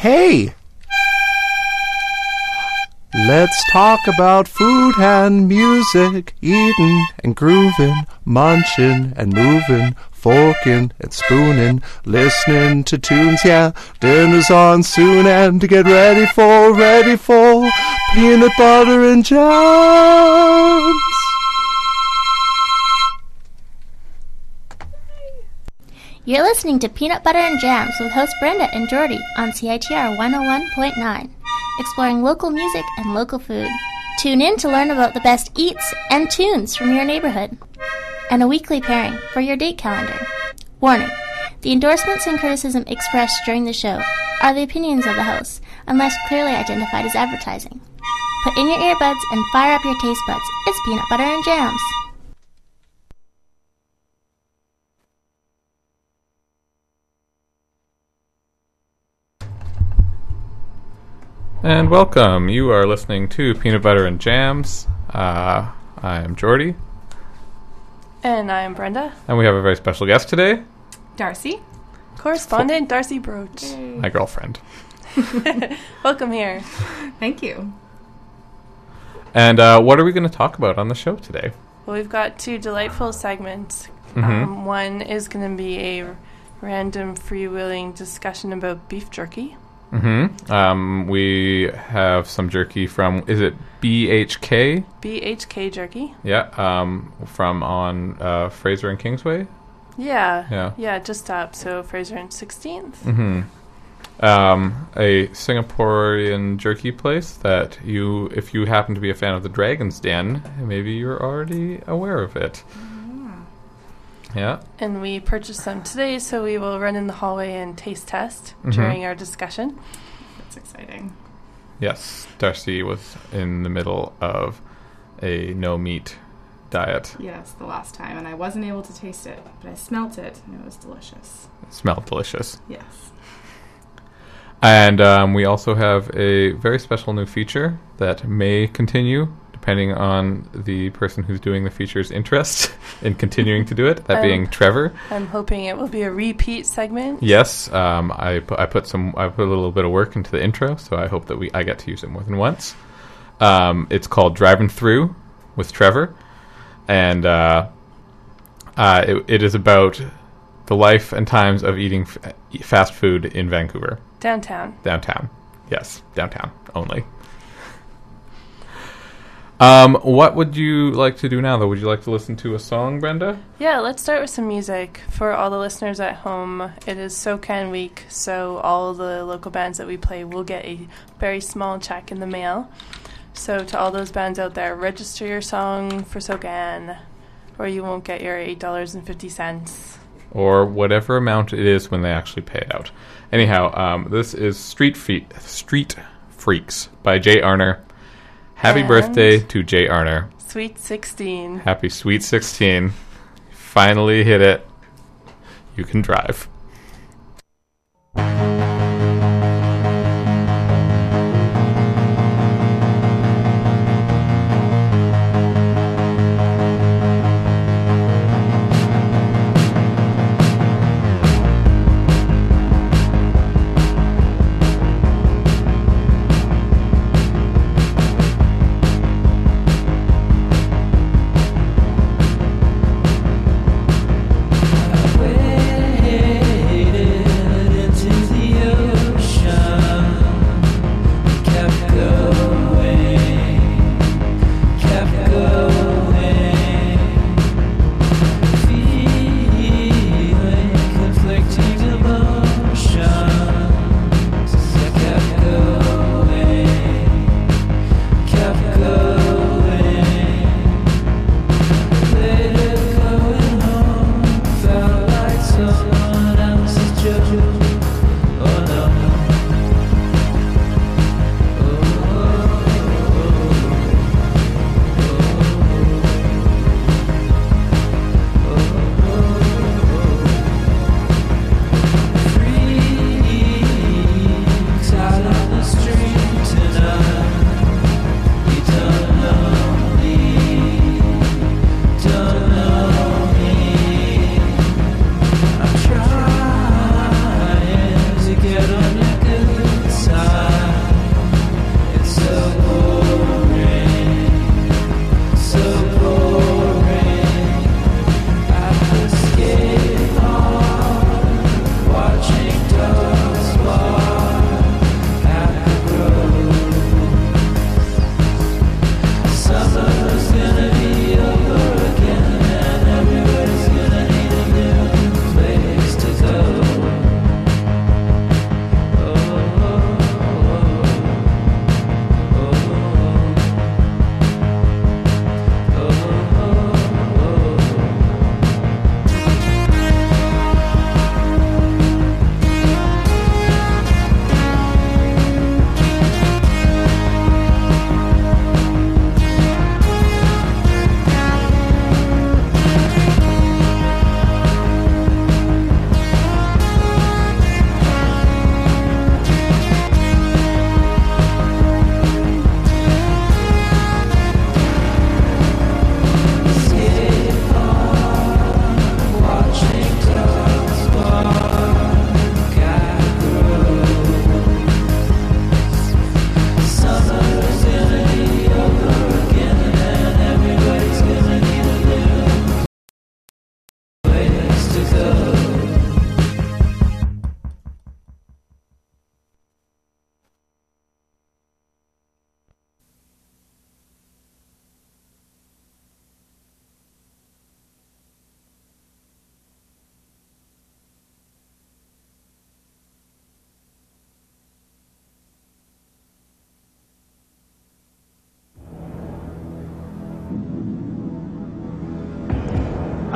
Hey! Let's talk about food and music, eating and grooving, munching and moving, forking and spooning, listening to tunes, yeah. Dinner's on soon and to get ready for, ready for peanut butter and jams. You're listening to Peanut Butter and Jams with host Brenda and Jordy on CITR 101.9, exploring local music and local food. Tune in to learn about the best eats and tunes from your neighborhood, and a weekly pairing for your date calendar. Warning the endorsements and criticism expressed during the show are the opinions of the host, unless clearly identified as advertising. Put in your earbuds and fire up your taste buds. It's Peanut Butter and Jams. And welcome. You are listening to Peanut Butter and Jams. Uh, I am Jordy, And I'm Brenda. and we have a very special guest today, Darcy. Correspondent Darcy Broach. my girlfriend. Welcome here. Thank you. And uh, what are we going to talk about on the show today? Well, we've got two delightful segments. Mhm. Um, one is going to be a random freewheeling discussion about beef jerky. Hmm Um, we have some jerky from, is it BHK? BHK jerky. Yeah, um, from on uh, Fraser and Kingsway. Yeah. Yeah. Yeah, just up. So Fraser and 16th. hmm Um, a Singaporean jerky place that you, if you happen to be a fan of the Dragon's Den, maybe you're already aware of it. Yeah. And we purchased them today, so we will run in the hallway and taste test Mhm. during our discussion. That's exciting. Yes, Darcy was in the middle of a no meat diet. Yes, the last time, and I wasn't able to taste it, but I smelt it, and it was delicious. It smelled delicious. Yes. And um, we also have a very special new feature that may continue depending on the person who's doing the feature's interest in continuing to do it, that being Trevor. I'm hoping it will be a repeat segment. Yes, um, I, pu- I put some I put a little bit of work into the intro, so I hope that we I get to use it more than once. Um, it's called Driving Through with Trevor, and uh, uh, it, it is about the life and times of eating f- fast food in Vancouver Downtown. downtown. Yes, downtown only. Um, what would you like to do now, though? Would you like to listen to a song, Brenda? Yeah, let's start with some music. For all the listeners at home, it is SoCan Week, so all the local bands that we play will get a very small check in the mail. So, to all those bands out there, register your song for SoCan, or you won't get your $8.50. or whatever amount it is when they actually pay it out. Anyhow, um, this is Street Street Freaks by Jay Arner. Happy And- birthday to Jay Arner. Sweet 16. Happy Sweet 16. Finally hit it. You can drive.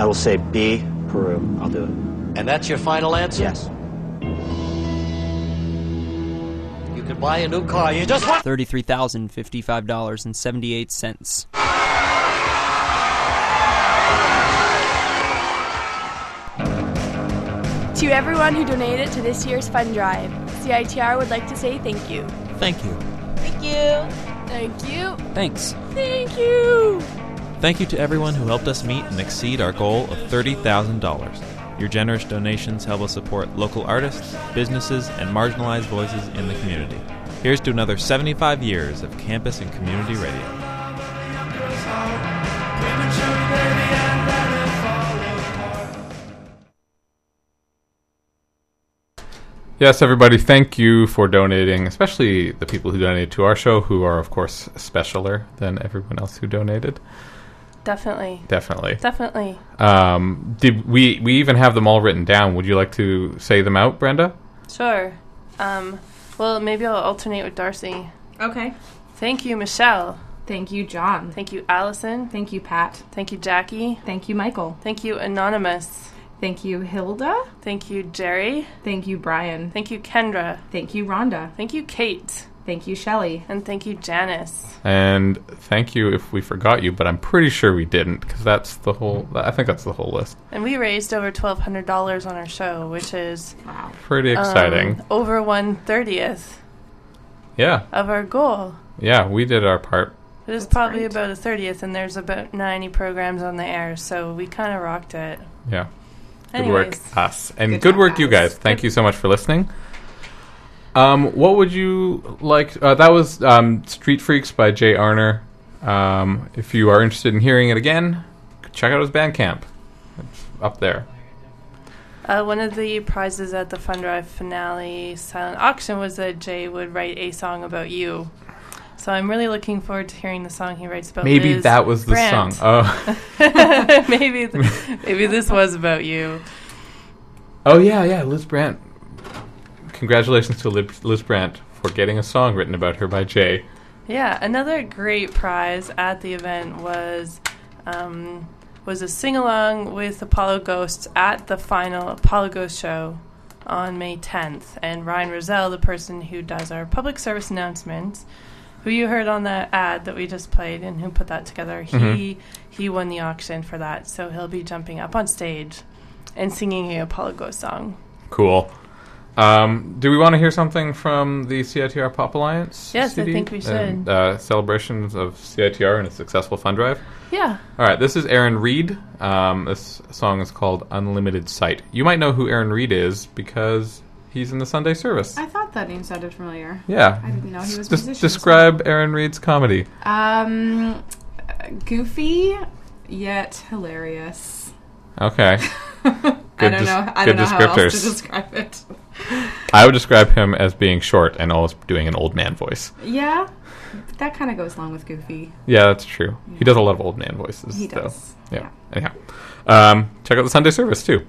I will say B, Peru. I'll do it. And that's your final answer? Yes. You can buy a new car. You just want. Thirty-three thousand fifty-five dollars and seventy-eight cents. To everyone who donated to this year's fund drive, CITR would like to say thank you. Thank you. Thank you. Thank you. Thanks. Thank you. Thank you to everyone who helped us meet and exceed our goal of $30,000. Your generous donations help us support local artists, businesses, and marginalized voices in the community. Here's to another 75 years of campus and community radio. Yes, everybody, thank you for donating, especially the people who donated to our show, who are, of course, specialer than everyone else who donated. Definitely. Definitely. Definitely. Um, did we we even have them all written down? Would you like to say them out, Brenda? Sure. Um, well, maybe I'll alternate with Darcy. Okay. Thank you, Michelle. Thank you, John. Thank you, Allison. Thank you, Pat. Thank you, Jackie. Thank you, Michael. Thank you, Anonymous. Thank you, Hilda. Thank you, Jerry. Thank you, Brian. Thank you, Kendra. Thank you, Rhonda. Thank you, Kate. Thank you, Shelley. And thank you, Janice. And thank you if we forgot you, but I'm pretty sure we didn't because that's the whole. I think that's the whole list. And we raised over twelve hundred dollars on our show, which is Wow. Pretty exciting. um, over one thirtieth yeah, of our goal. yeah, we did our part. It was That's probably great. about a thirtieth, and there's about ninety programs on the air, so we kind of rocked it. Yeah, good Anyways, work, us, and Good good, job, work, you guys. guys. Thank you so much for listening. Um, what would you like? Uh, that was um, Street Freaks by Jay Arner. Um, if you are interested in hearing it again, check out his Bandcamp. It's up there. Uh, one of the prizes at the Fund Drive finale silent auction was that Jay would write a song about you. So I'm really looking forward to hearing the song he writes about. Maybe Liz that was the Brandt. song. Oh, maybe, th- maybe this was about you. oh yeah, yeah. Liz Brandt. Congratulations to Liz, Liz Brandt for getting a song written about her by Jay. Yeah, another great prize at the event was um, was a sing along with Apollo Ghosts at the final Apollo Ghost show on May 10th. And Ryan Roselle, the person who does our public service announcements, who you heard on the ad that we just played and who put that together, he Mhm. he won the auction for that. So he'll be jumping up on stage and singing a Apollo Ghost song. Cool. Um, do we want to hear something from the CITR Pop Alliance? Yes, I think we And, should. uh, celebrations of CITR and a successful fund drive. Yeah. All right, this is Aaron Read. Um, this song is called Unlimited Sight. You might know who Aaron Read is because he's in the Sunday service. I thought that name sounded familiar. yeah. I didn't know he was a Des- musician. describe Aaron Read's comedy. Um, goofy yet hilarious. Okay. I don't des- know. I don't know how else to describe it. I would describe him as being short and always doing an old man voice. Yeah, that kind of goes along with goofy. Yeah, that's true. He does a lot of old man voices. He though. does. Yeah. Anyhow, um, check out the Sunday service too.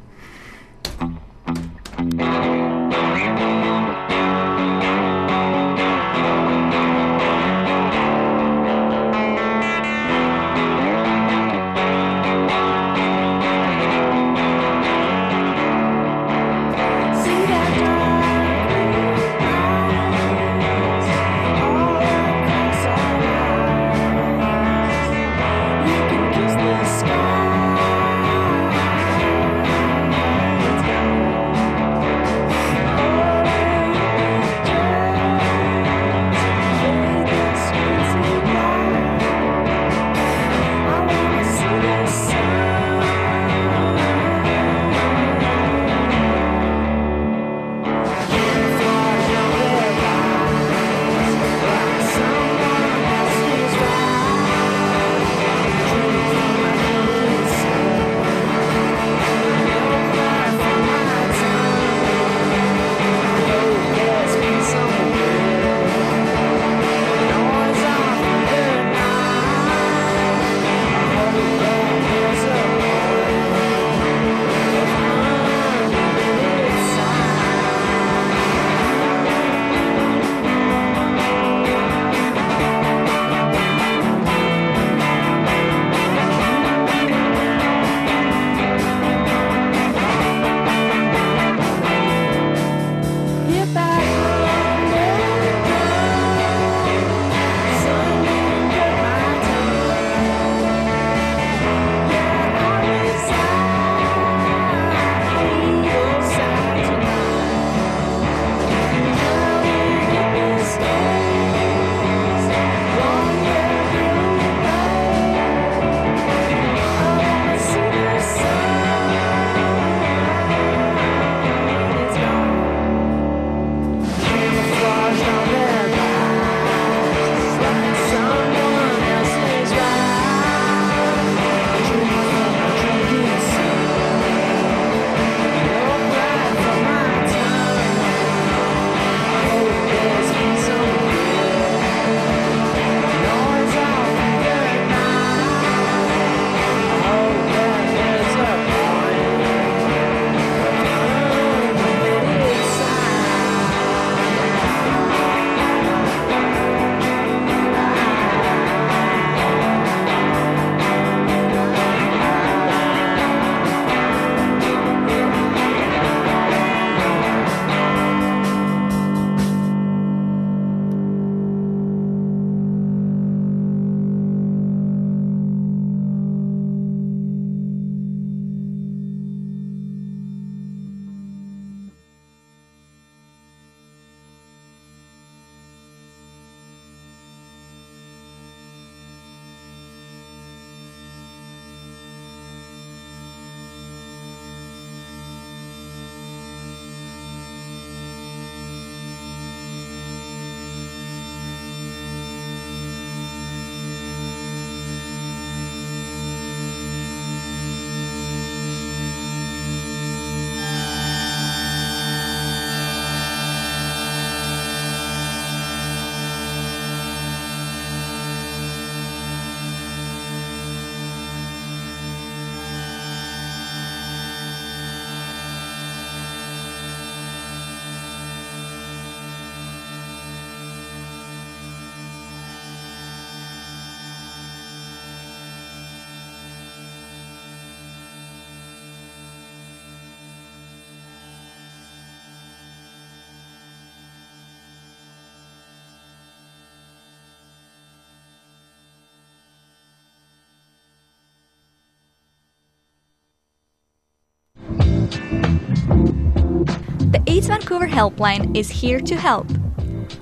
AIDS Vancouver Helpline is here to help.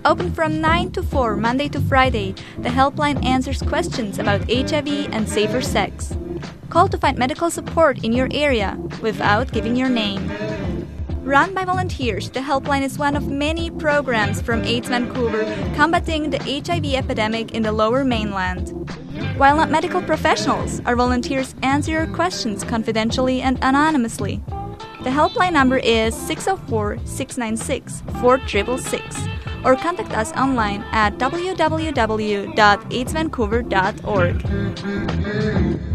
Open from 9 to 4 Monday to Friday, the helpline answers questions about HIV and safer sex. Call to find medical support in your area without giving your name. Run by volunteers, the helpline is one of many programs from AIDS Vancouver combating the HIV epidemic in the lower mainland. While not medical professionals, our volunteers answer your questions confidentially and anonymously. The helpline number is 604 696 4666 or contact us online at www.aidsvancouver.org.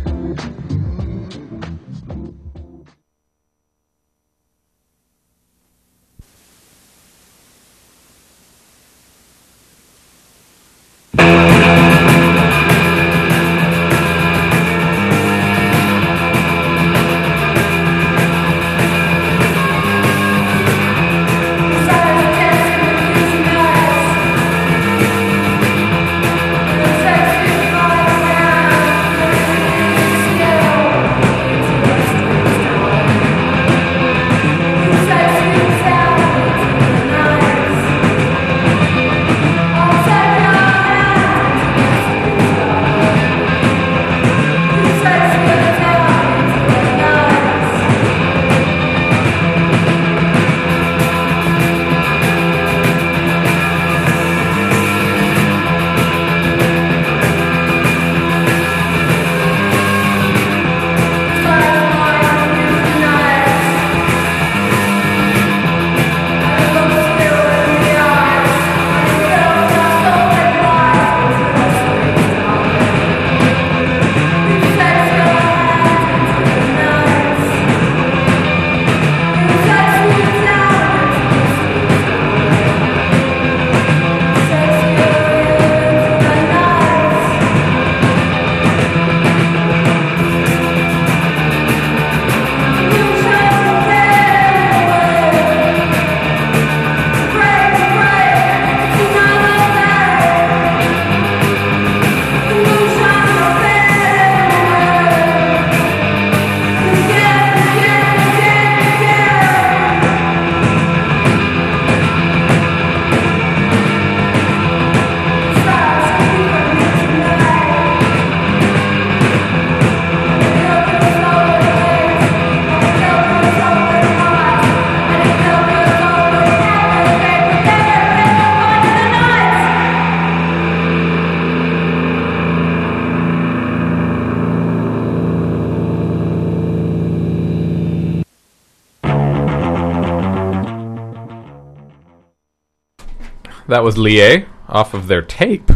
That was Lie off of their tape,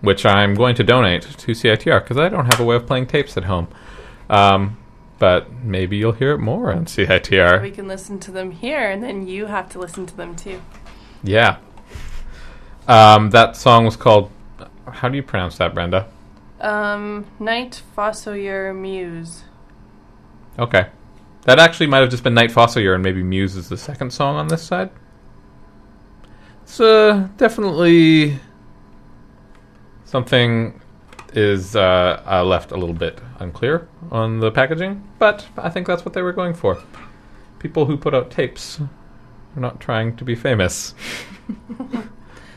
which I'm going to donate to CITR because I don't have a way of playing tapes at home. Um, but maybe you'll hear it more on CITR. We can listen to them here, and then you have to listen to them too. Yeah. Um, that song was called. How do you pronounce that, Brenda? Um, Night Fossoyer Muse. Okay. That actually might have just been Night Fossoyer, and maybe Muse is the second song on this side. It's uh, definitely something is uh, uh, left a little bit unclear on the packaging, but I think that's what they were going for. People who put out tapes are not trying to be famous.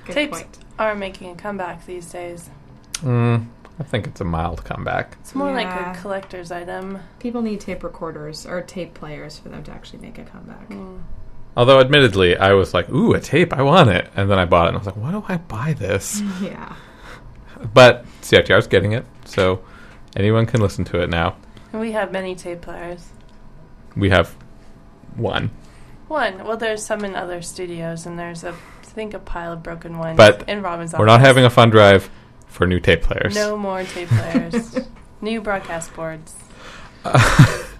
Tapes are making a comeback these days. Mm, I think it's a mild comeback. It's more like a collector's item. People need tape recorders or tape players for them to actually make a comeback. Although, admittedly, I was like, "Ooh, a tape! I want it!" And then I bought it, and I was like, "Why do I buy this?" Yeah. But CITR's getting it, so anyone can listen to it now. We have many tape players. We have one, One. Well, there's some in other studios, and there's a, I think, a pile of broken ones but in Robin's we're not having a fun drive for new tape players. No more tape players. New broadcast boards.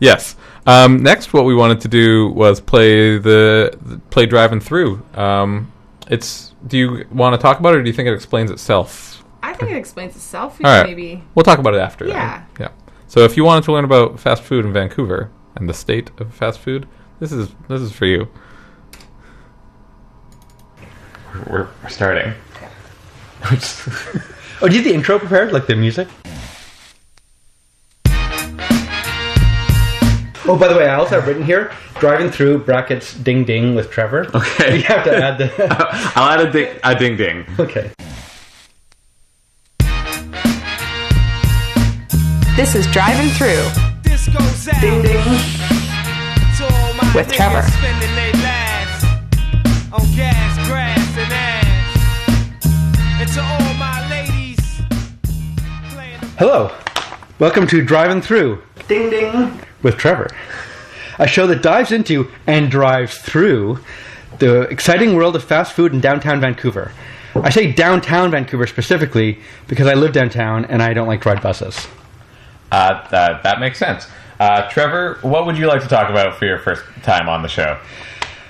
Yes. Um, next, what we wanted to do was play the, the play driving through. Um, it's. Do you want to talk about it, or do you think it explains itself? I think it explains itself. All right. Maybe. We'll talk about it after. then. Yeah. Yeah. So if you wanted to learn about fast food in Vancouver and the state of fast food, this is this is for you. We're, we're starting. oh, do you the intro prepared, like the music? Oh, by the way, I also have written here driving through brackets ding ding with Trevor. Okay. You have to add the. I'll add a ding, a ding ding. Okay. This is Driving Through Ding ding. with Trevor. on gas, grass, and ass. And to all my ladies, Hello. Welcome to Driving Through Ding Ding with Trevor, a show that dives into and drives through the exciting world of fast food in downtown Vancouver. I say downtown Vancouver specifically because I live downtown and I don't like to ride buses. Uh, that, that makes sense. Uh, Trevor, what would you like to talk about for your first time on the show?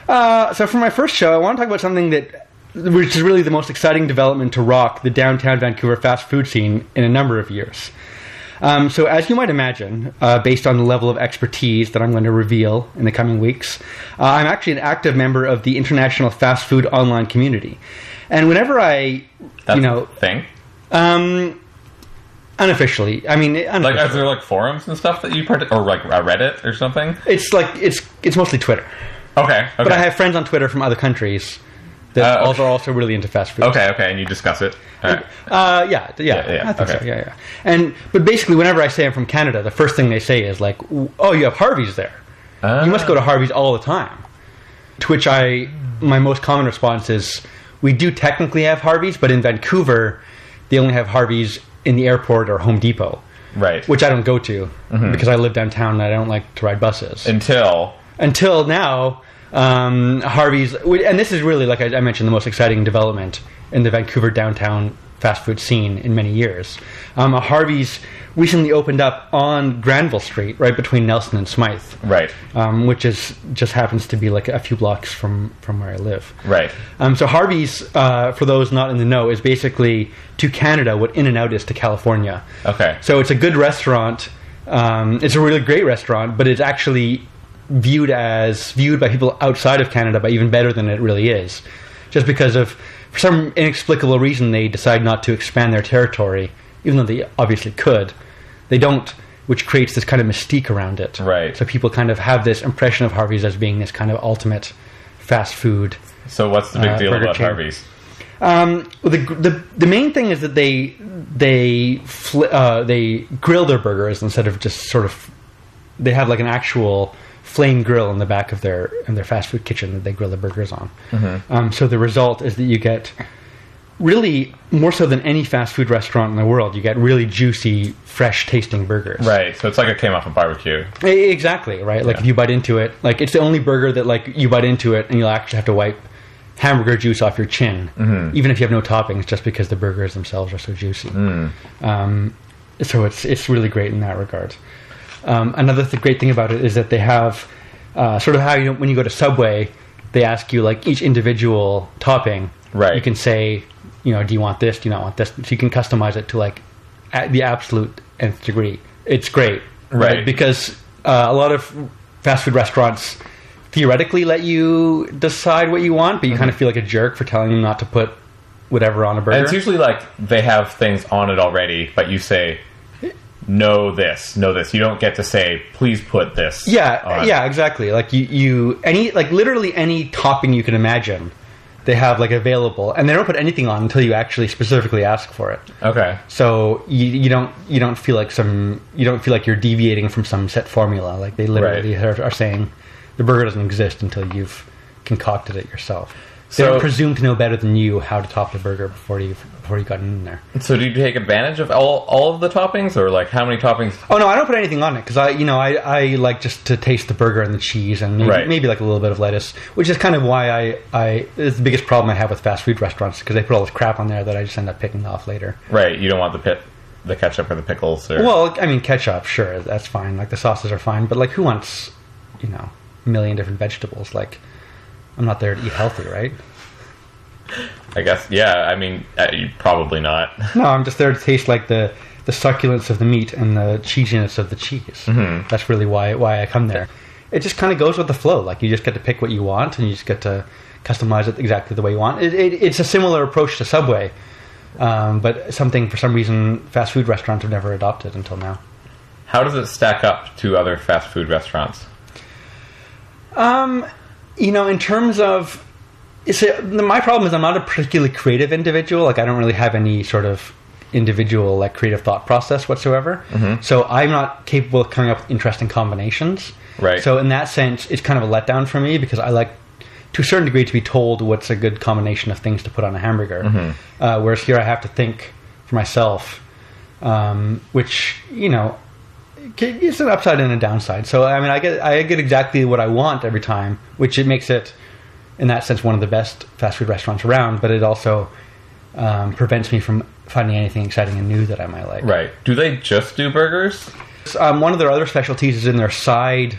Uh, so for my first show, I want to talk about something that, which is really the most exciting development to rock the downtown Vancouver fast food scene in a number of years. Um, so as you might imagine, uh, based on the level of expertise that I'm going to reveal in the coming weeks, uh, I'm actually an active member of the international fast food online community. And whenever I, you know, thing, um, unofficially, I mean, Like, unofficially. are there like forums and stuff that you part or like a Reddit or something? it's like it's it's mostly Twitter. Okay, okay. But I have friends on Twitter from other countries that Uh, okay. also are also really into fast food. Okay, okay, and you discuss it. Right. Uh, yeah, yeah, Yeah, yeah, I think okay. so. Yeah, yeah. And but basically, whenever I say I'm from Canada, the first thing they say is like, "Oh, you have Harvey's there. You must go to Harvey's all the time." To which I, my most common response is, "We do technically have Harvey's, but in Vancouver, they only have Harvey's in the airport or Home Depot, right? Which I don't go to Mhm. because I live downtown and I don't like to ride buses until until now." Um, Harvey's, and this is really, like I, I mentioned, the most exciting development in the Vancouver downtown fast food scene in many years. Um, a Harvey's recently opened up on Granville Street, right between Nelson and Smithe, right? Um, which is just happens to be like a few blocks from from where I live. Right. Um, so Harvey's, uh, for those not in the know, is basically to Canada what In and Out is to California. Okay. So it's a good restaurant. Um, it's a really great restaurant, but it's actually viewed as viewed by people outside of Canada, but even better than it really is, just because of for some inexplicable reason they decide not to expand their territory, even though they obviously could. They don't, which creates this kind of mystique around it. Right. So people kind of have this impression of Harvey's as being this kind of ultimate fast food. So what's the big uh, deal about chain. Harvey's? Um, the, the the main thing is that they they fl- uh, they grill their burgers instead of just sort of they have like an actual flame grill in the back of their in their fast food kitchen that they grill the burgers on. Mhm. Um, so the result is that you get really more so than any fast food restaurant in the world, you get really juicy, fresh tasting burgers. Right. So it's like it came off a barbecue. Exactly right. Like if you bite into it, like it's the only burger that like you bite into it and you'll actually have to wipe hamburger juice off your chin, Mhm. even if you have no toppings, just because the burgers themselves are so juicy. Mm. Um, so it's it's really great in that regard. Um, another th- great thing about it is that they have uh, sort of how you when you go to Subway, they ask you like each individual topping. Right. You can say, you know, do you want this? Do you not want this? So you can customize it to like the absolute nth degree. It's great, Right. Because uh, a lot of fast food restaurants theoretically let you decide what you want, but you kind of feel like a jerk for telling them not to put whatever on a burger. And it's usually like they have things on it already, but you say, "No, this, know this." You don't get to say, "Please put this." Yeah, on." yeah, exactly. Like you, you any like literally any topping you can imagine, they have like available, and they don't put anything on until you actually specifically ask for it. Okay. So you, you don't you don't feel like some you don't feel like you're deviating from some set formula. Like they literally are, are saying the burger doesn't exist until you've concocted it yourself. They So- don't presume to know better than you how to top the burger before you before you got in there. So do you take advantage of all all of the toppings, or like how many toppings? Oh no, I don't put anything on it because I, you know, I, I like just to taste the burger and the cheese and maybe, Right. maybe like a little bit of lettuce, which is kind of why I, I it's the biggest problem I have with fast food restaurants because they put all this crap on there that I just end up picking off later. Right. You don't want the pit, the ketchup or the pickles. Or, Well, I mean, ketchup, sure, that's fine. Like the sauces are fine, but like, who wants, you know, a million different vegetables? Like, I'm not there to eat healthy, right? I guess. Yeah. I mean, uh, probably not. No, I'm just there to taste like the the succulence of the meat and the cheesiness of the cheese. Mhm. That's really why why I come there. It just kind of goes with the flow. Like you just get to pick what you want, and you just get to customize it exactly the way you want. It, it, it's a similar approach to Subway, um, but something for some reason fast food restaurants have never adopted until now. How does it stack up to other fast food restaurants? Um, you know, in terms of, a, my problem is I'm not a particularly creative individual. Like I don't really have any sort of individual like creative thought process whatsoever. Mhm. So I'm not capable of coming up with interesting combinations. Right. So in that sense, it's kind of a letdown for me because I like, to a certain degree, to be told what's a good combination of things to put on a hamburger. Mhm. Uh, whereas here, I have to think for myself, um, which you know, it's an upside and a downside. So I mean, I get I get exactly what I want every time, which it makes it, in that sense, one of the best fast food restaurants around. But it also um, prevents me from finding anything exciting and new that I might like. Right. Do they just do burgers? Um, one of their other specialties is in their side.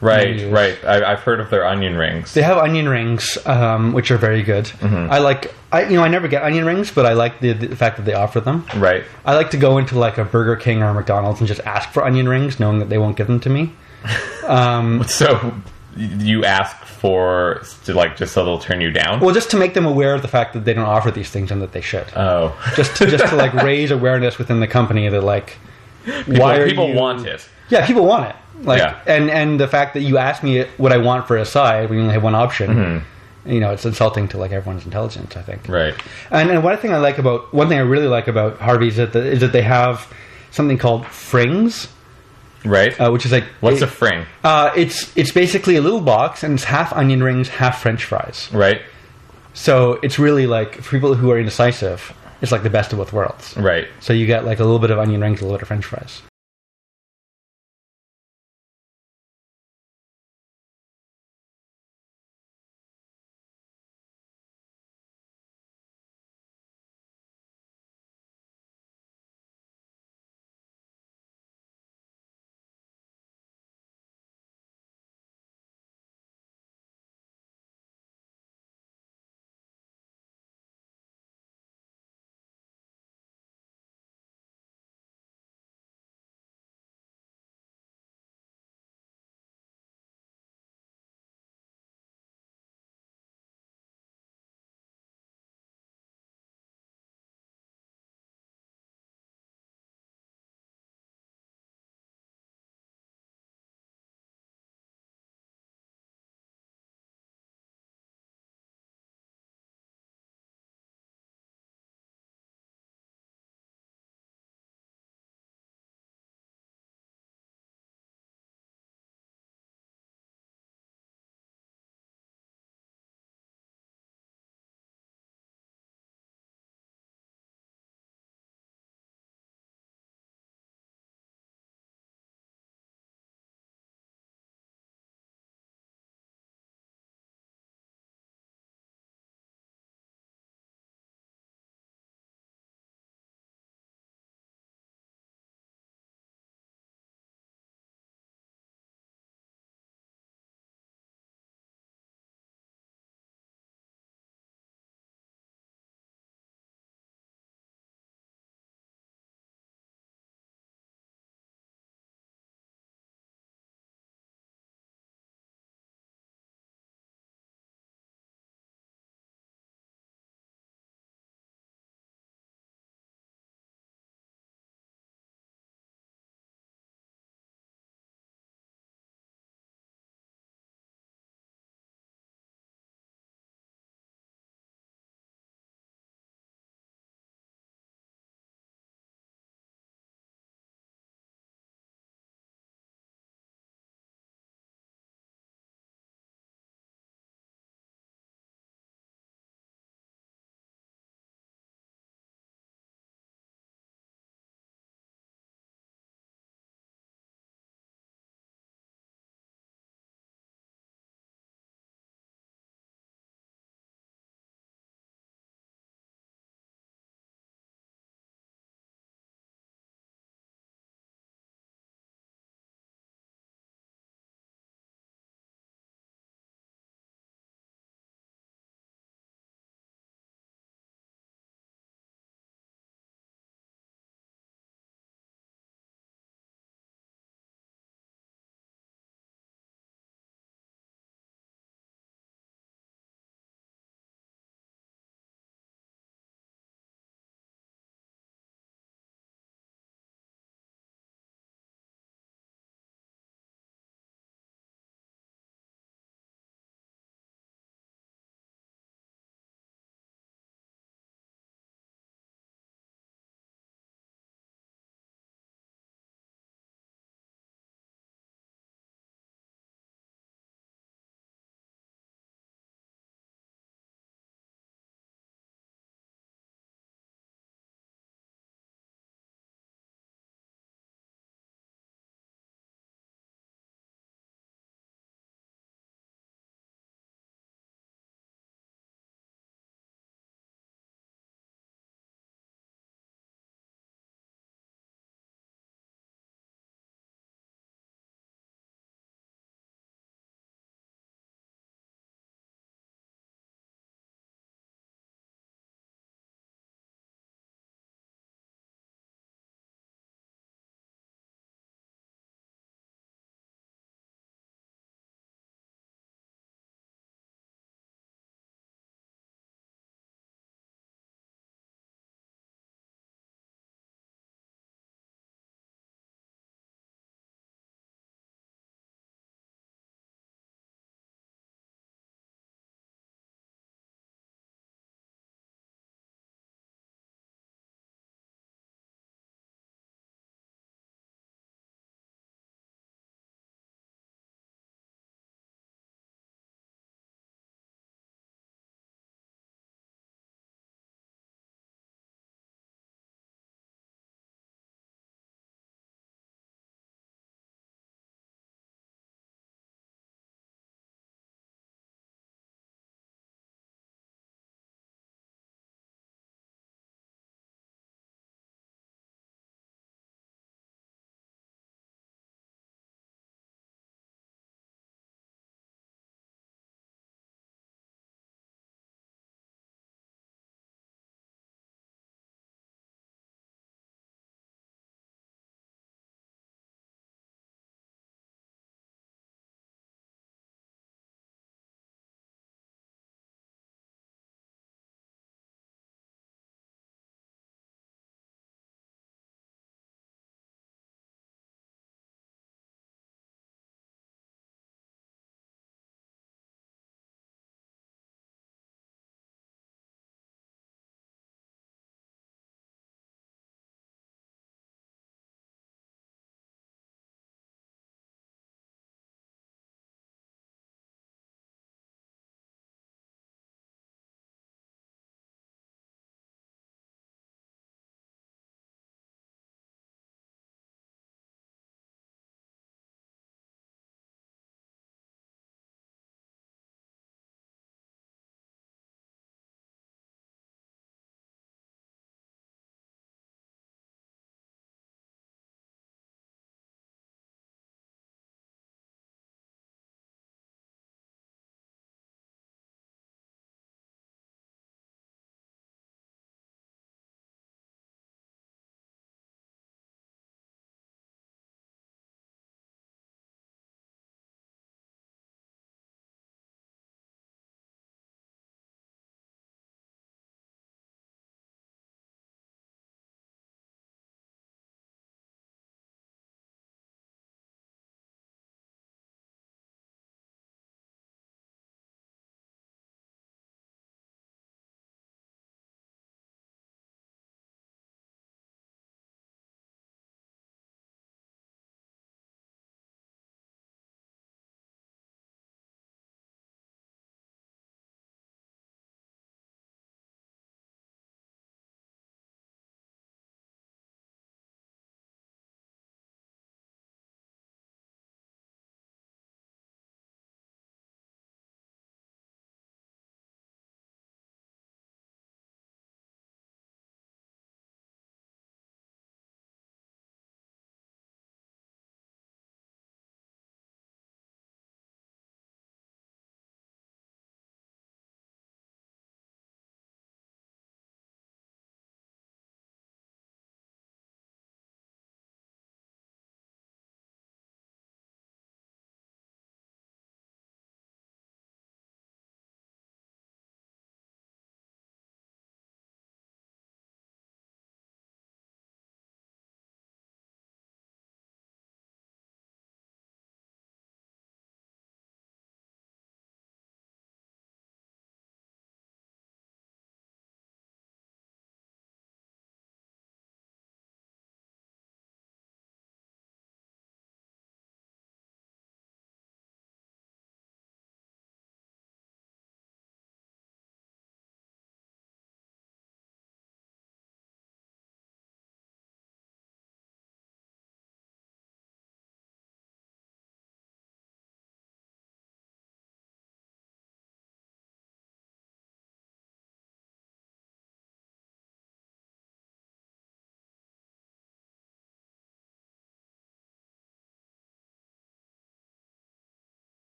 Right, menus. right. I, I've heard of their onion rings. They have onion rings, um, which are very good. Mhm. I like, I you know, I never get onion rings, but I like the, the fact that they offer them. Right. I like to go into like a Burger King or a McDonald's and just ask for onion rings, knowing that they won't give them to me. Um, so you ask for to like just so they'll turn you down. well, just to make them aware of the fact that they don't offer these things and that they should. Oh, just to, just to like raise awareness within the company that like, People, why are people you- want it? Yeah, people want it. Like, Yeah. and and the fact that you ask me what I want for a side when you only have one option, Mhm. you know, it's insulting to like everyone's intelligence. I think. Right. And, and one thing I like about one thing I really like about Harvey's is that, the, is that they have something called frings, Right. uh, which is like What's it- a fring? Uh, it's it's basically a little box and it's half onion rings, half French fries. Right. So it's really like for people who are indecisive, it's like the best of both worlds. Right. So you get like a little bit of onion rings, a little bit of French fries.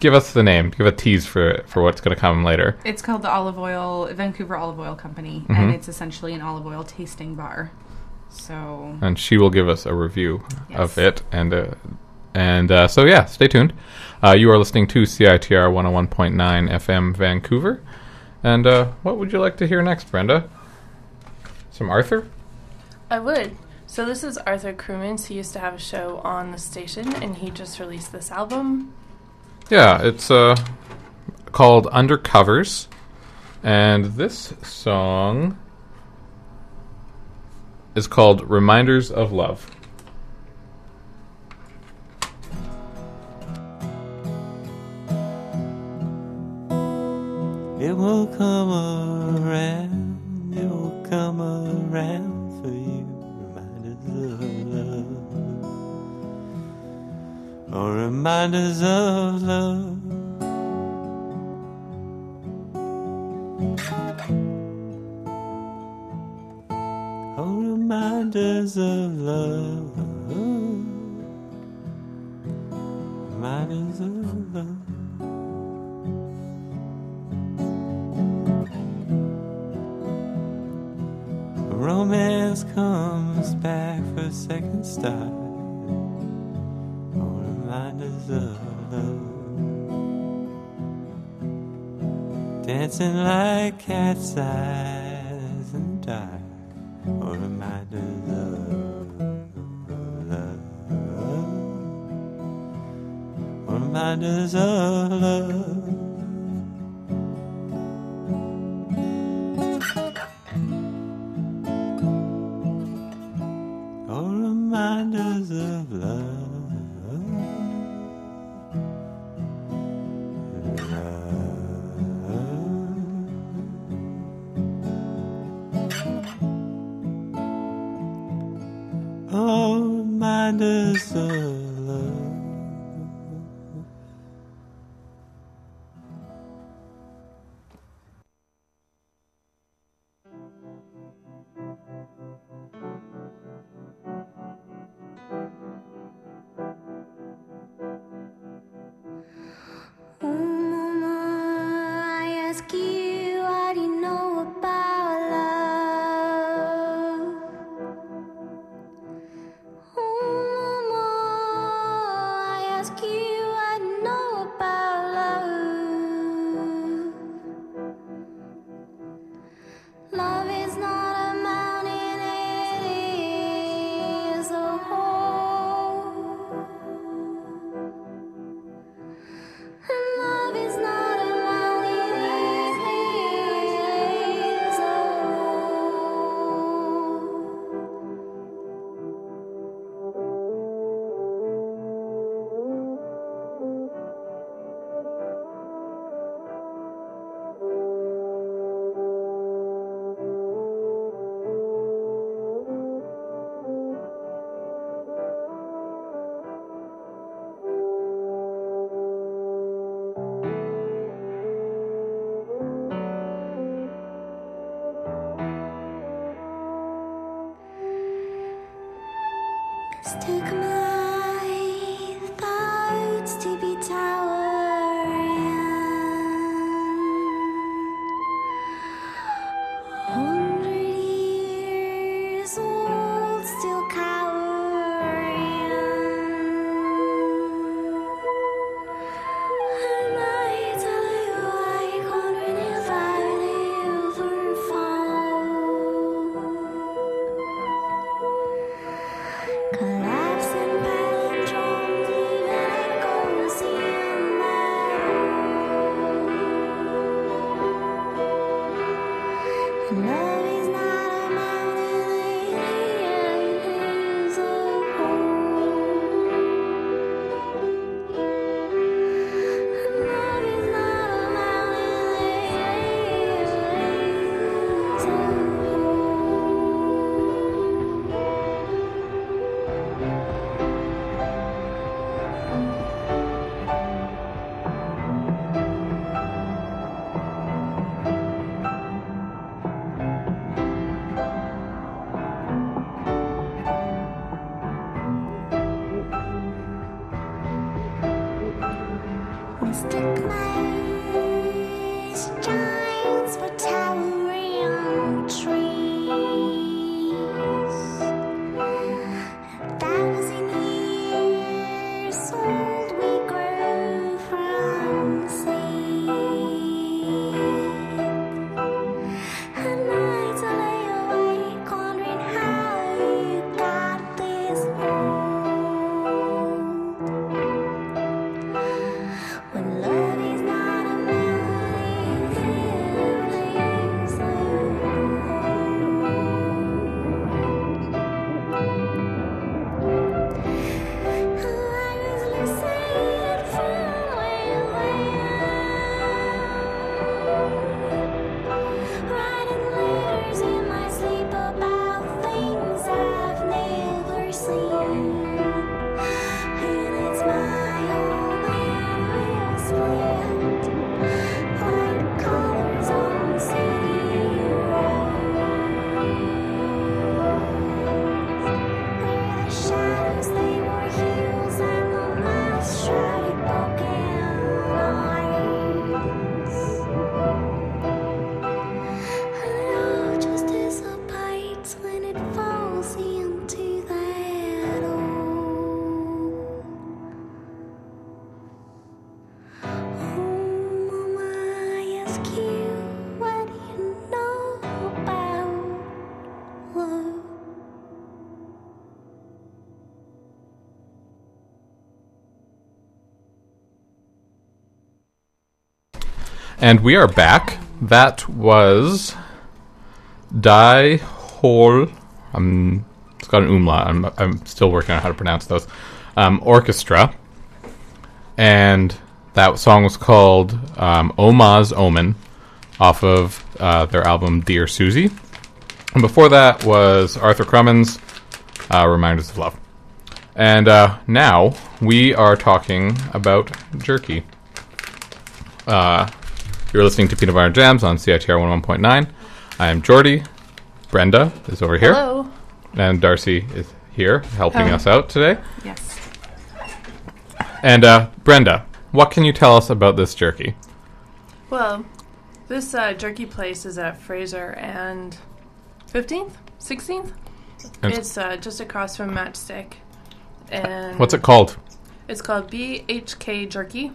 Give us the name. Give a tease for for what's going to come later. It's called the Olive Oil Vancouver Olive Oil Company, Mhm. and it's essentially an olive oil tasting bar. So and she will give us a review of it. And uh, and uh, so yeah, stay tuned. Uh, you are listening to CITR 101.9 FM Vancouver. And uh, what would you like to hear next, Brenda? Some Arthur? I would. So this is Arthur Crewmans. He used to have a show on the station, and he just released this album. Yeah, it's uh, called Undercovers. And this song is called Reminders of Love. It will come around, it will come around Oh, reminders of love. Oh, reminders of love. Reminders of love. Romance comes back for a second start. Reminders of love. Dancing like cat's eyes the dark. Oh, reminders of love. Oh, reminders of love. Oh, reminders of love. Reminders And we are back. That was Die Hol. Um, it's got an umlaut. I'm, I'm still working on how to pronounce those. Um, orchestra. And that song was called um, Oma's Omen off of uh, their album Dear Susie. And before that was Arthur Crummins, uh, Reminders of Love. And uh, now we are talking about jerky. Uh, you're listening to Peanut Butter and Jams on CITR 101.9. I am Jordy. Brenda is over here. Hello. And Darcy is here helping us out today. Yes. And uh, Brenda, what can you tell us about this jerky? Well, this uh, jerky place is at Fraser and 15th, 16th. And- it's uh, just across from Matchstick. And What's it called? It's called BHK Jerky.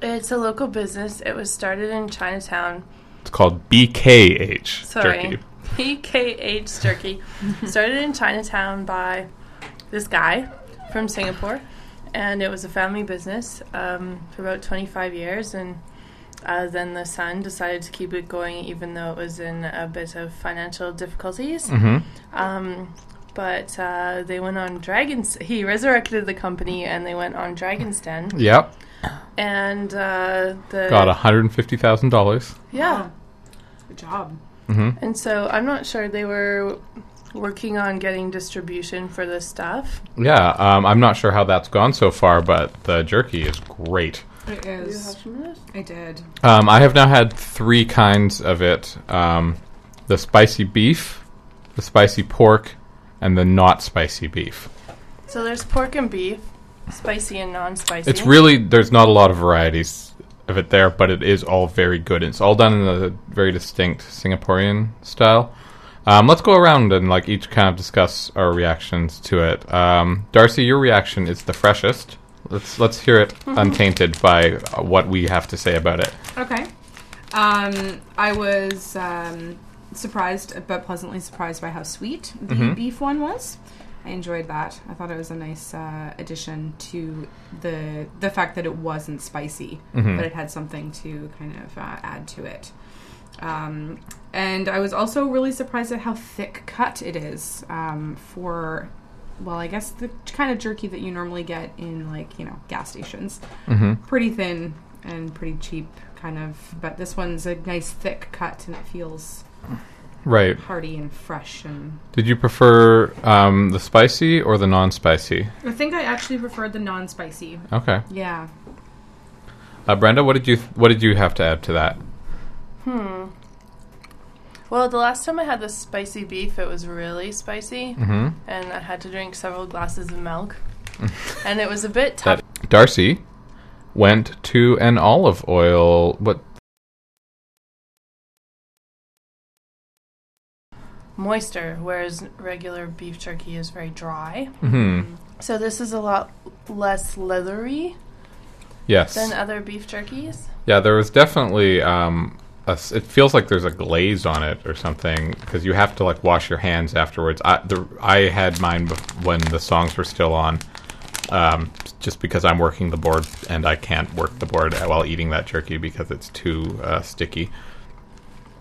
It's a local business. It was started in Chinatown. It's called BKH Sorry. jerky. BKH Jerky. started in Chinatown by this guy from Singapore. And it was a family business um, for about 25 years. And uh, then the son decided to keep it going, even though it was in a bit of financial difficulties. Mhm. Um, but uh, they went on Dragon's. He resurrected the company, and they went on Dragon's Den. Yep. And uh, the Got $150,000. yeah. Good job. Mhm. And so I'm not sure they were working on getting distribution for this stuff. Yeah, um, I'm not sure how that's gone so far, but the jerky is great. It Do you is. have some of this? I did. Um, I have now had three kinds of it um, the spicy beef, the spicy pork, and the not spicy beef. So there's pork and beef, spicy and non-spicy. It's really, there's not a lot of varieties of it there, but it is all very good. It's all done in a very distinct Singaporean style. Um, let's go around and like each kind of discuss our reactions to it. Um, Darcy, your reaction is the freshest. Let's let's hear it untainted by uh, what we have to say about it. Okay. Um, I was um, surprised, but pleasantly surprised by how sweet the Mhm. beef one was. I enjoyed that. I thought it was a nice uh, addition to the the fact that it wasn't spicy, Mhm. but it had something to kind of uh, add to it. Um, and I was also really surprised at how thick cut it is um, for, well, I guess the kind of jerky that you normally get in like you know gas stations. Mhm. Pretty thin and pretty cheap, kind of. But this one's a nice thick cut, and it feels Right. hearty and fresh. And Did you prefer um, the spicy or the non-spicy? I think I actually preferred the non-spicy. Okay. Yeah. Uh, Brenda, what did you what did you have to add to that? Hmm. Well, the last time I had the spicy beef, it was really spicy, Mhm. and I had to drink several glasses of milk, and it was a bit tough. That Darcy, went to an olive oil. What? Moister, whereas regular beef jerky is very dry. Mhm. So this is a lot less leathery Yes. than other beef jerkies. Yeah, there was definitely. Um, a it feels like there's a glaze on it or something because you have to like wash your hands afterwards. I the, I had mine when the songs were still on, um, just because I'm working the board and I can't work the board while eating that jerky because it's too uh, sticky.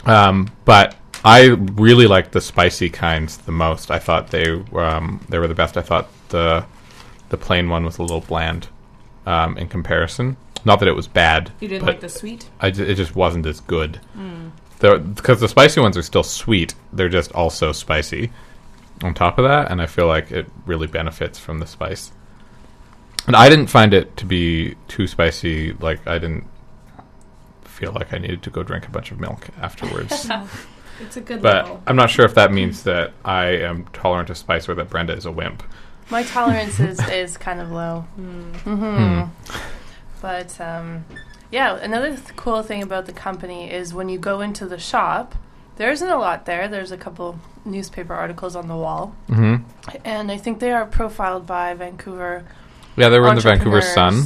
Um, but I really liked the spicy kinds the most. I thought they um, they were the best. I thought the the plain one was a little bland um, in comparison. Not that it was bad. You didn't like the sweet? I ju- it just wasn't as good. Mm. Because the spicy ones are still sweet, they're just also spicy on top of that, and I feel like it really benefits from the spice. And I didn't find it to be too spicy. Like I didn't feel like I needed to go drink a bunch of milk afterwards. It's a good but level. I'm not sure if that means that I am tolerant of spice or that Brenda is a wimp. My tolerance is, is kind of low. hmm But um, yeah, another th- cool thing about the company is when you go into the shop, there isn't a lot there. There's a couple newspaper articles on the wall, Mhm. and I think they are profiled by Vancouver. Yeah, they were in the Vancouver Sun.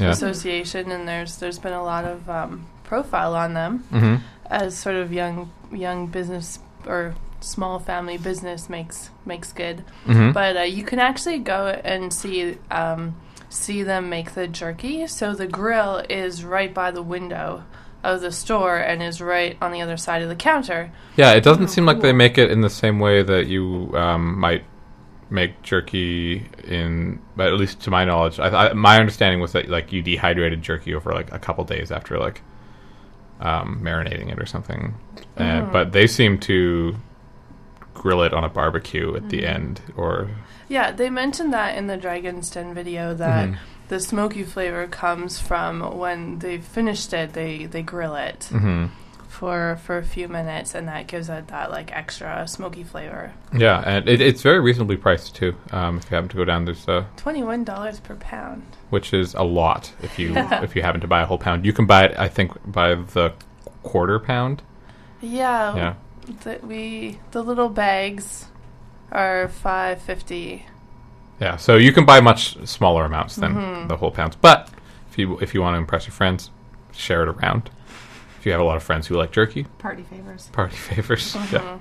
Yeah. Association, and there's there's been a lot of um, profile on them Mhm. As sort of young young business or small family business makes makes good. Mhm. But uh, you can actually go and see um, see them make the jerky. So the grill is right by the window of the store and is right on the other side of the counter. Yeah, it doesn't seem like they make it in the same way that you um, might make jerky in, but at least to my knowledge, I, I, my understanding was that like you dehydrated jerky over like a couple days after like um, marinating it or something. Uh, Mhm. but they seem to grill it on a barbecue at the Mhm. end, or Yeah, they mentioned that in the Dragon's Den video that Mhm. the smoky flavor comes from when they've finished it, they they grill it Mhm. for for a few minutes, and that gives it that like extra smoky flavor. yeah, and it, it's very reasonably priced too. Um, if you happen to go down, there's a Twenty one dollars per pound. Which is a lot if you if you happen to buy a whole pound. You can buy it, I think, by the quarter pound. Yeah. Yeah. The, we the little bags are five fifty. Yeah, so you can buy much smaller amounts than Mhm. the whole pounds. But if you if you want to impress your friends, share it around. If you have a lot of friends who like jerky, Party favors. party favors. Yeah. Mhm.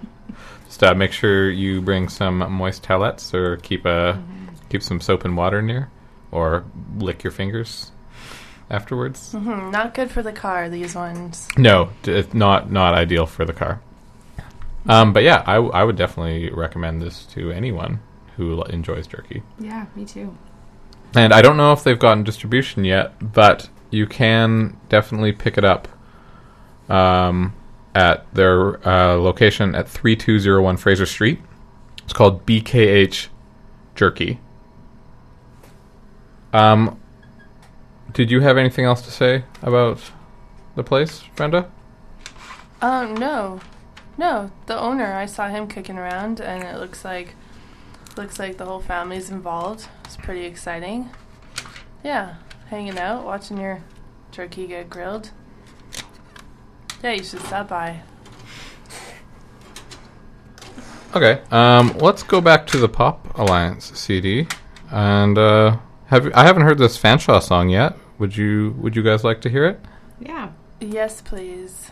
Just uh, make sure you bring some moist towelettes or keep a Mm-hmm. keep some soap and water near, or lick your fingers afterwards. hmm Not good for the car. These ones. No, d- not not ideal for the car. Um, but yeah, I, w- I would definitely recommend this to anyone who l- enjoys jerky. Yeah, me too. And I don't know if they've gotten distribution yet, but you can definitely pick it up um, at their uh, location at 3201 Fraser Street. It's called BKH Jerky. Um, did you have anything else to say about the place, Brenda? Um, no, no. The owner, I saw him kicking around, and it looks like looks like the whole family's involved. It's pretty exciting. Yeah, hanging out, watching your turkey get grilled. Yeah, you should stop by. Okay, um, let's go back to the Pop Alliance CD, and uh, have I haven't heard this Fanshawe song yet. Would you Would you guys like to hear it? Yeah. Yes, please.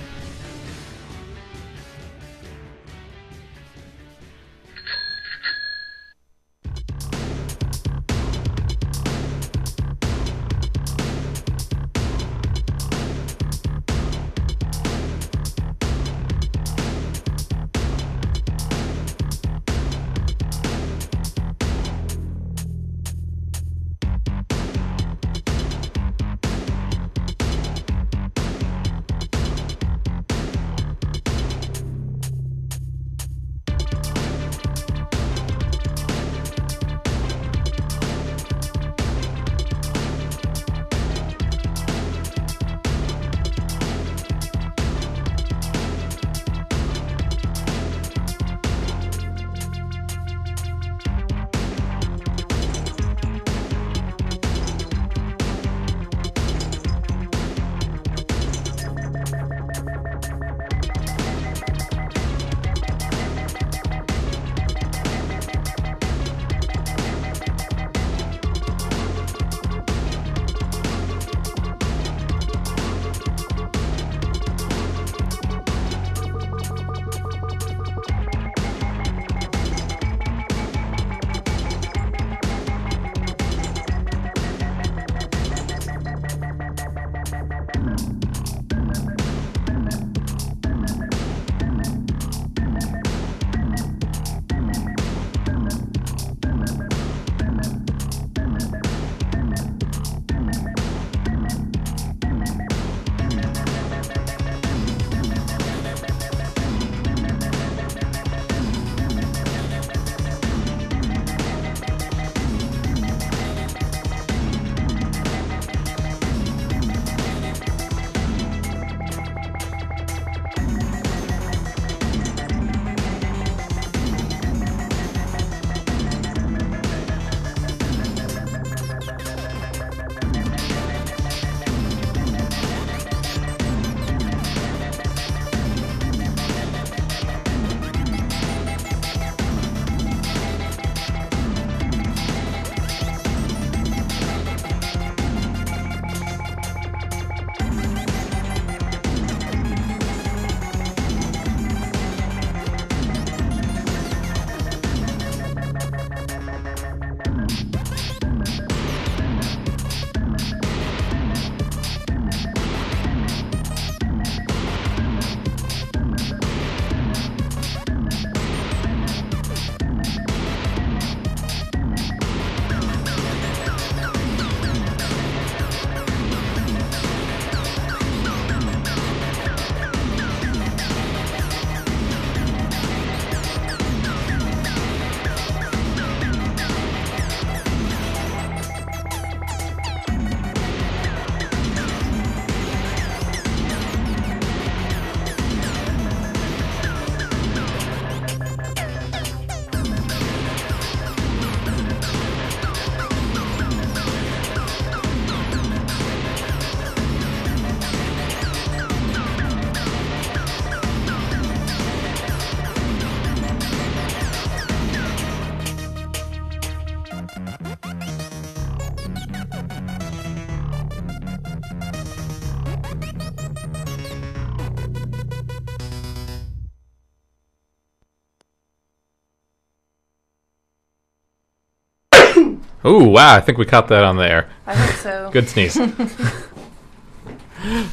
Ooh, wow! I think we caught that on the air. I hope so. Good sneeze.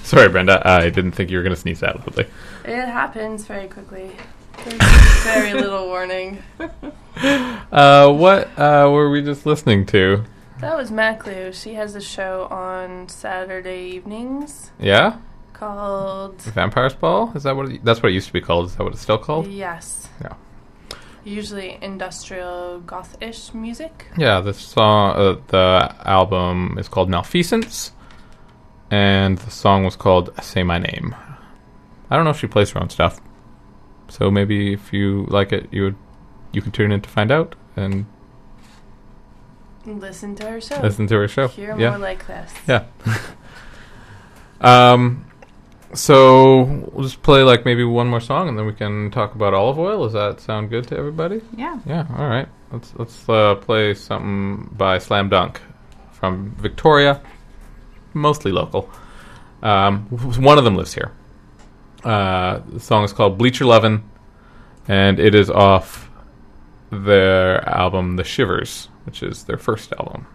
Sorry, Brenda. I didn't think you were going to sneeze that loudly. It happens very quickly. There's very little warning. Uh, what uh, were we just listening to? That was Maclu. She has a show on Saturday evenings Yeah. Called Vampire's Ball? Is that what? It, that's what it used to be called. Is that what it's still called? Yes. Yeah. Usually industrial goth-ish music. Yeah, the song, uh, the album is called Malfeasance, and the song was called "Say My Name." I don't know if she plays her own stuff, so maybe if you like it, you would you can tune in to find out and Listen to her show. listen to her show. Hear yeah. more like this. Yeah. um, so we'll just play like maybe one more song, and then we can talk about olive oil. Does that sound good to everybody? Yeah. Yeah. All right. Let's let's uh, play something by Slam Dunk from Victoria, mostly local. Um, one of them lives here. Uh, the song is called Bleacher Lovin', and it is off their album The Shivers, which is their first album.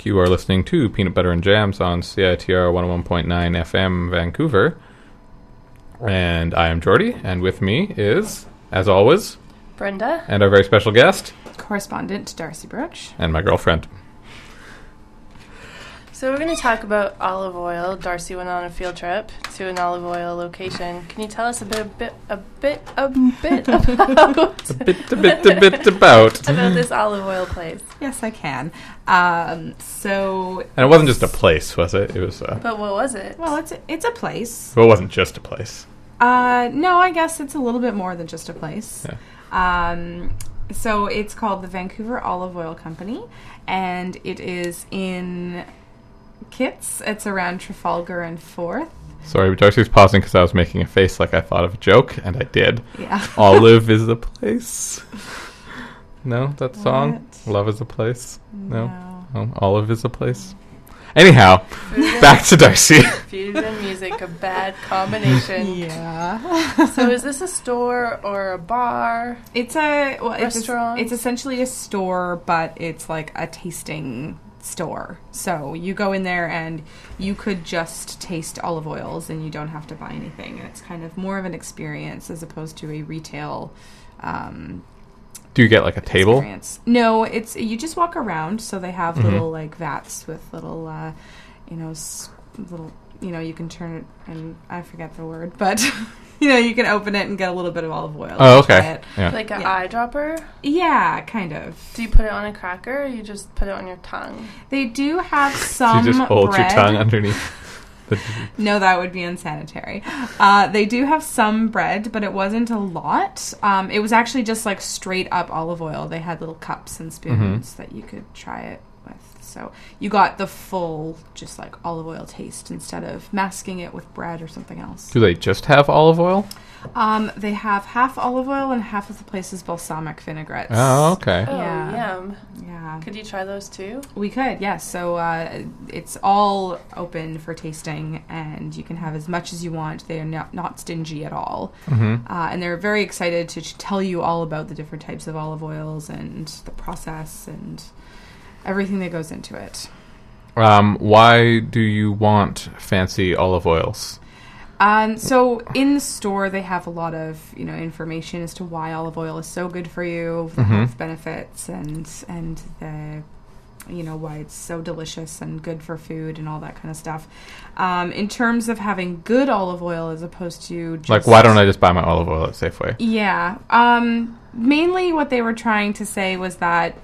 Back. You are listening to Peanut Butter and Jams on CITR 101.9 FM Vancouver. And I am Jordy, and with me is, as always, Brenda. and our very special guest, Correspondent Darcy Broach. and my girlfriend. So we're going to talk about olive oil. Darcy went on a field trip to an olive oil location. Can you tell us a bit, a bit, a bit, a bit about A bit, a bit, a bit about. about this olive oil place? Yes, I can. Um, so, And it wasn't just a place, was it? It was. Uh, But what was it? well, it's a, it's a place. well, it wasn't just a place. Uh, no, I guess it's a little bit more than just a place. Yeah. Um, so it's called the Vancouver Olive Oil Company, and it is in Kits. It's around Trafalgar and Fourth. Sorry, Darcy was pausing because I was making a face like I thought of a joke, and I did. Yeah. Olive is a place. No, that song? What? Love is a place? No. Oh, Olive is a place? Anyhow, back to Darcy. Fusion music, a bad combination. Yeah. so is this a store or a bar? It's a well, it's, Restaurant? it's essentially a store, but it's like a tasting store. So you go in there and you could just taste olive oils and you don't have to buy anything. And it's kind of more of an experience as opposed to a retail um, Do you get like a table? experience. No, it's you just walk around. So they have Mhm. little like vats with little, uh, you know, little, you know, you can turn it and I forget the word, but you know, you can open it and get a little bit of olive oil. Oh, okay. it. Yeah. Like an eyedropper? Yeah, kind of. Do you put it on a cracker or you just put it on your tongue? They do have So some. you just hold bread. your tongue underneath. No, that would be unsanitary. Uh, they do have some bread, but it wasn't a lot. Um, it was actually just like straight up olive oil. They had little cups and spoons that you could try it with. So you got the full, just like olive oil taste instead of masking it with bread or something else. do they just have olive oil? Um, they have half olive oil and half of the place is balsamic vinaigrettes. Oh, okay. Oh, Yeah. yum. Yeah. Could you try those too? We could, yes. So uh, it's all open for tasting, and you can have as much as you want. They are not, not stingy at all. Mm-hmm. Uh, and they're very excited to tell you all about the different types of olive oils and the process and everything that goes into it. Um, why do you want fancy olive oils? Um, so in the store, they have a lot of you know information as to why olive oil is so good for you, the Mhm. health benefits, and and the you know why it's so delicious and good for food and all that kind of stuff. Um, in terms of having good olive oil as opposed to just Like, why don't I just buy my olive oil at Safeway? yeah. Um, mainly what they were trying to say was that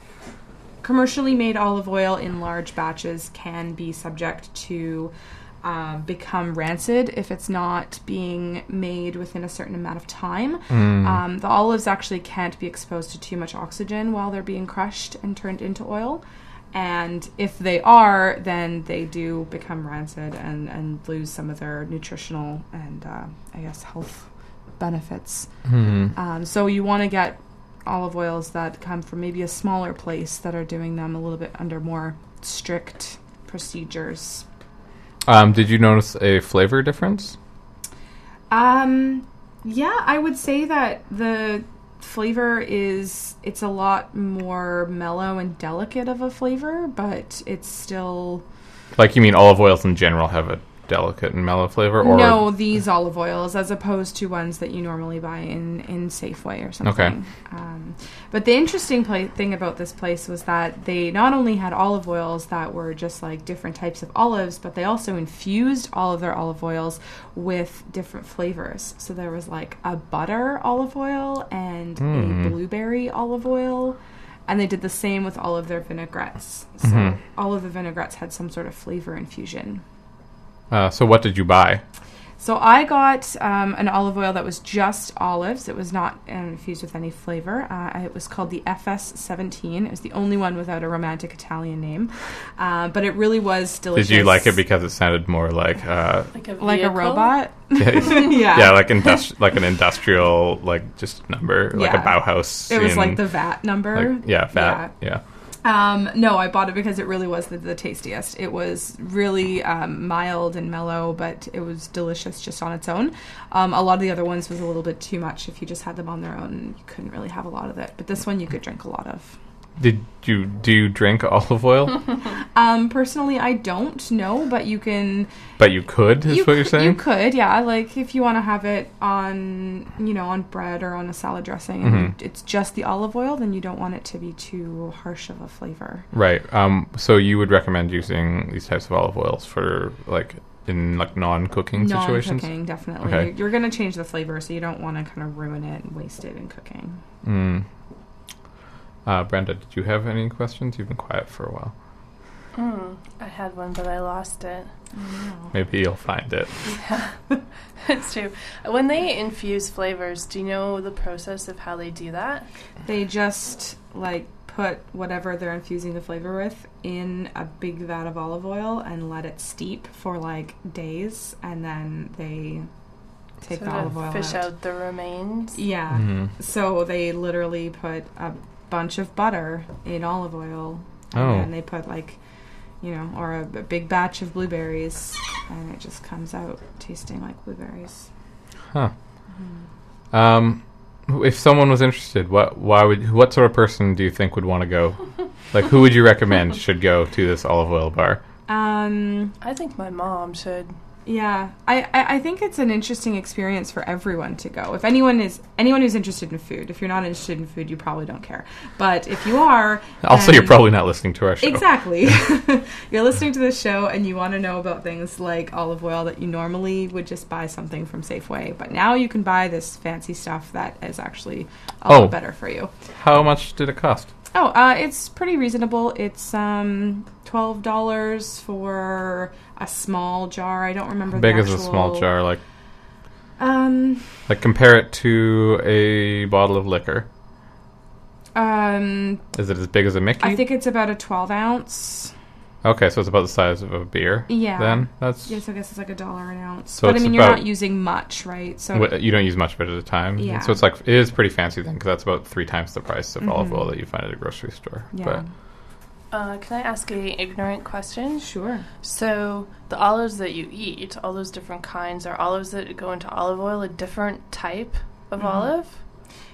commercially made olive oil in large batches can be subject to um, become rancid if it's not being made within a certain amount of time. Mm. Um, the olives actually can't be exposed to too much oxygen while they're being crushed and turned into oil. And if they are, then they do become rancid and, and lose some of their nutritional and, uh, I guess, health benefits. Mhm. Um, so you want to get olive oils that come from maybe a smaller place that are doing them a little bit under more strict procedures. Um, did you notice a flavor difference? Um, yeah, I would say that the flavor is it's a lot more mellow and delicate of a flavor, but it's still Like, you mean olive oils in general have a delicate and mellow flavor? Or no these olive oils as opposed to ones that you normally buy in in Safeway or something. Um, but the interesting pla- thing about this place was that they not only had olive oils that were just like different types of olives, but they also infused all of their olive oils with different flavors. So there was like a butter olive oil and Mm. a blueberry olive oil. And they did the same with all of their vinaigrettes. So Mhm. all of the vinaigrettes had some sort of flavor infusion. Uh, so what did you buy? So I got um, an olive oil that was just olives. It was not um, infused with any flavor. Uh, it was called the FS17. It was the only one without a romantic Italian name, uh, but it really was delicious. Did you like it because it sounded more like uh, Like a Like a robot? yeah, Yeah. yeah, like industri- like an industrial, like just number, like a Bauhaus. It was in- like the VAT number. like- yeah, fat. Yeah. Um, no, I bought it because it really was the, the tastiest. It was really um, mild and mellow, but it was delicious just on its own. Um, a lot of the other ones was a little bit too much. If you just had them on their own, you couldn't really have a lot of it. But this one you could drink a lot of. Did you do you drink olive oil? Um, personally, I don't know, but you can. but you could, is you what you're saying? You could, yeah. Like if you want to have it on, you know, on bread or on a salad dressing, and Mhm. it's just the olive oil, then you don't want it to be too harsh of a flavor. Right. Um. So you would recommend using these types of olive oils for like in like non-cooking situations? Non-cooking, definitely. Okay. You're going to change the flavor, so you don't want to kind of ruin it and waste it in cooking. Mm. Uh, Brenda, did you have any questions? You've been quiet for a while. Mm, I had one, but I lost it. Maybe you'll find it. Yeah, it's true. When they infuse flavors, do you know the process of how they do that? They just like put whatever they're infusing the flavor with in a big vat of olive oil and let it steep for like days, and then they take So the to olive oil fish out. out the remains. Yeah. Mhm. So they literally put a bunch of butter in olive oil, and Oh. then they put like, you know, or a, a big batch of blueberries, and it just comes out tasting like blueberries. Huh. Um, if someone was interested, what why would what sort of person do you think would want to go? Like, who would you recommend should go to this olive oil bar? Um, I think my mom should. Yeah, I, I I think it's an interesting experience for everyone to go. If anyone is anyone who's interested in food, if you're not interested in food, you probably don't care. But if you are, Also, you're probably not listening to our show. Exactly. you're listening to this show and you want to know about things like olive oil that you normally would just buy something from Safeway, but now you can buy this fancy stuff that is actually a Oh. lot better for you. How much did it cost? Oh, uh, it's pretty reasonable. It's um, twelve dollars for a small jar. I don't remember. How big the is a small jar? Like, Um, like compare it to a bottle of liquor. um, Is it as big as a Mickey? I think it's about a twelve ounce. Okay, so it's about the size of a beer. Yeah. Then that's yes. I guess it's like a dollar an ounce. So but I mean, you're not using much, right? So you don't use much of it at a time. Yeah. So it's like it is pretty fancy then, because that's about three times the price of olive Mhm. oil that you find at a grocery store. Yeah. But Uh, can I ask a ignorant question? Sure. So the olives that you eat, all those different kinds, are olives that go into olive oil a different type of Mhm. olive?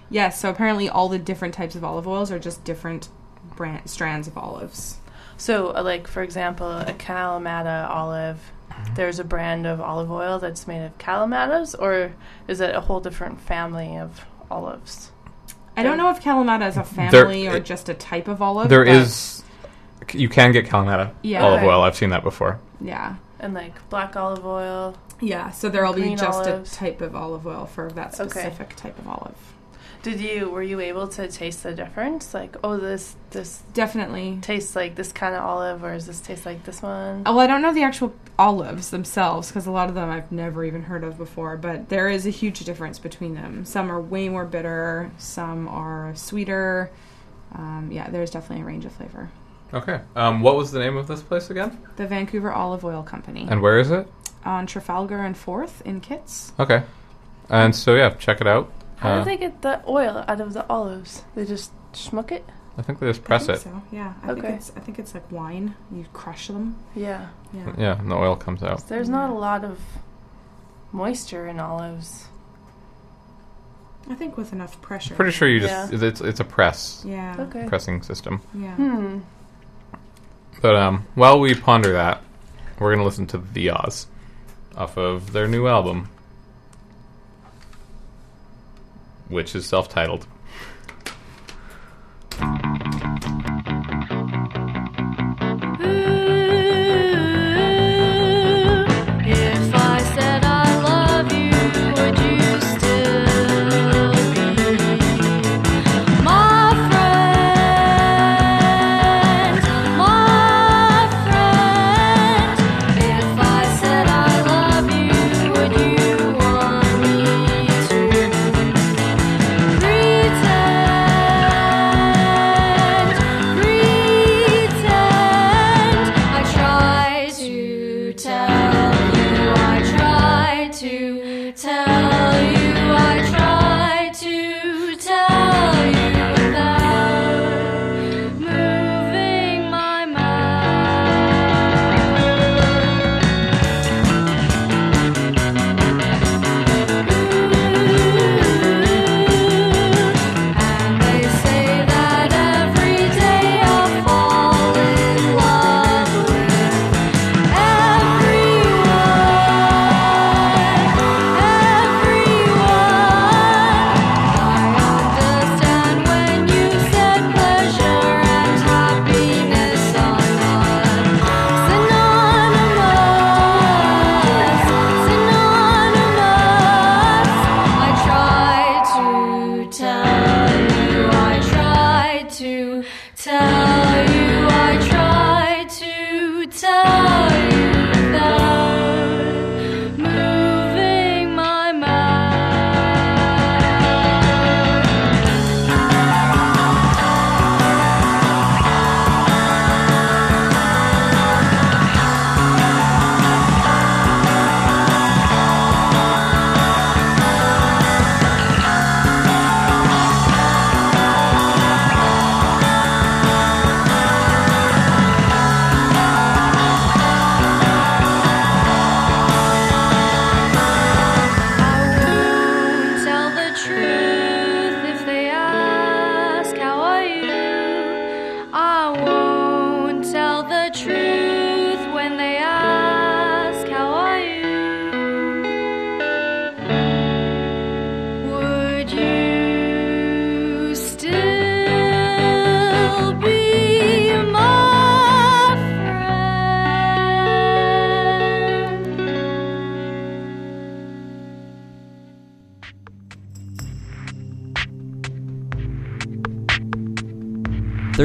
Yes, so apparently all the different types of olive oils are just different brand, strands of olives. So, uh, like for example, a Kalamata olive. There's a brand of olive oil that's made of Kalamatas, or is it a whole different family of olives? I don't know if Kalamata is a There- family or just a type of olive. there but- is, you can get Kalamata Yeah. olive Okay. oil. I've seen that before. Yeah. And like black olive oil. Yeah, so there'll be just olives. a type of olive oil for that Okay. specific type of olive. Did you were you able to taste the difference? Like, oh, this this definitely tastes like this kind of olive, or does this taste like this one? Uh, Well, I don't know the actual olives themselves because a lot of them I've never even heard of before, but there is a huge difference between them. Some are way more bitter, some are sweeter. Um, yeah, there's definitely a range of flavor. Okay. Um, what was the name of this place again? The Vancouver Olive Oil Company. And where is it? On Trafalgar and 4th in Kits. Okay. And so yeah, check it out. How Uh, do they get the oil out of the olives? They just schmuck it. I think they just press I it. So yeah, I think Okay. it's I think it's like wine. You crush them. Yeah. Yeah. Yeah, and the oil comes out. There's not a lot of moisture in olives. I think with enough pressure. Pretty sure you Yeah. just it's it's a press. Yeah. Okay. Pressing system. Yeah. Hmm. But um, while we ponder that, we're gonna listen to The Oz off of their new album, which is self-titled. If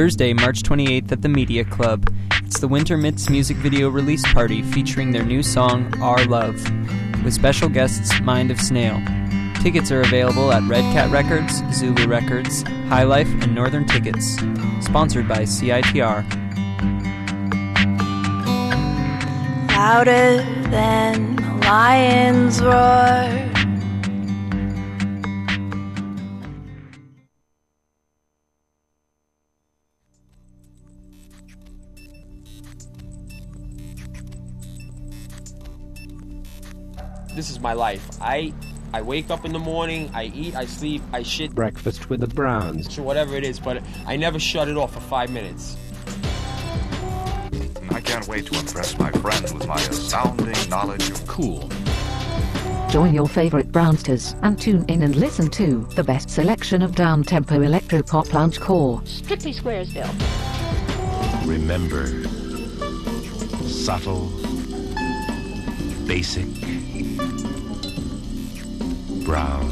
Thursday, March 28th at the Media Club. It's the Winter Mitts music video release party featuring their new song, Our Love, with special guests Mind of Snail. Tickets are available at Red Cat Records, Zulu Records, High Life, and Northern Tickets. Sponsored by CITR. Louder than the lion's roar. Is my life. I I wake up in the morning, I eat, I sleep, I shit, Breakfast with the Browns. or whatever it is, but I never shut it off for five minutes. I can't wait to impress my friends with my astounding knowledge of cool. Join your favorite Brownsters and tune in and listen to the best selection of down-tempo electropop lounge core. Strictly Squaresville. Remember, subtle, basic, brown.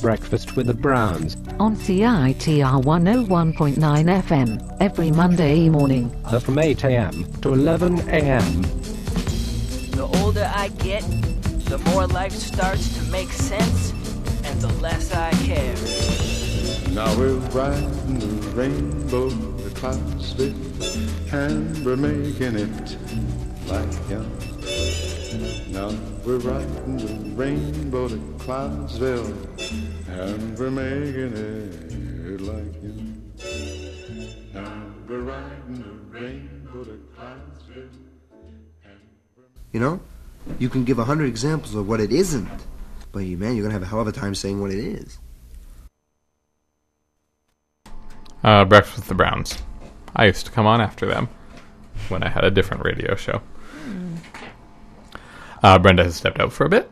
Breakfast with the Browns. On CITR 101.9 FM every Monday morning. Uh, from 8 a.m. to 11 a.m. The older I get, the more life starts to make sense, and the less I care. Now we're riding the rainbow, the clouds fit, and we're making it like young. Now we're riding the rainbow to Cloudsville, and we're making it like young. Now we're riding the rainbow to Cloudsville. You know, you can give a hundred examples of what it isn't, but you man, you're gonna have a hell of a time saying what it is. Uh, Breakfast with the Browns. I used to come on after them when I had a different radio show. Uh, Brenda has stepped out for a bit.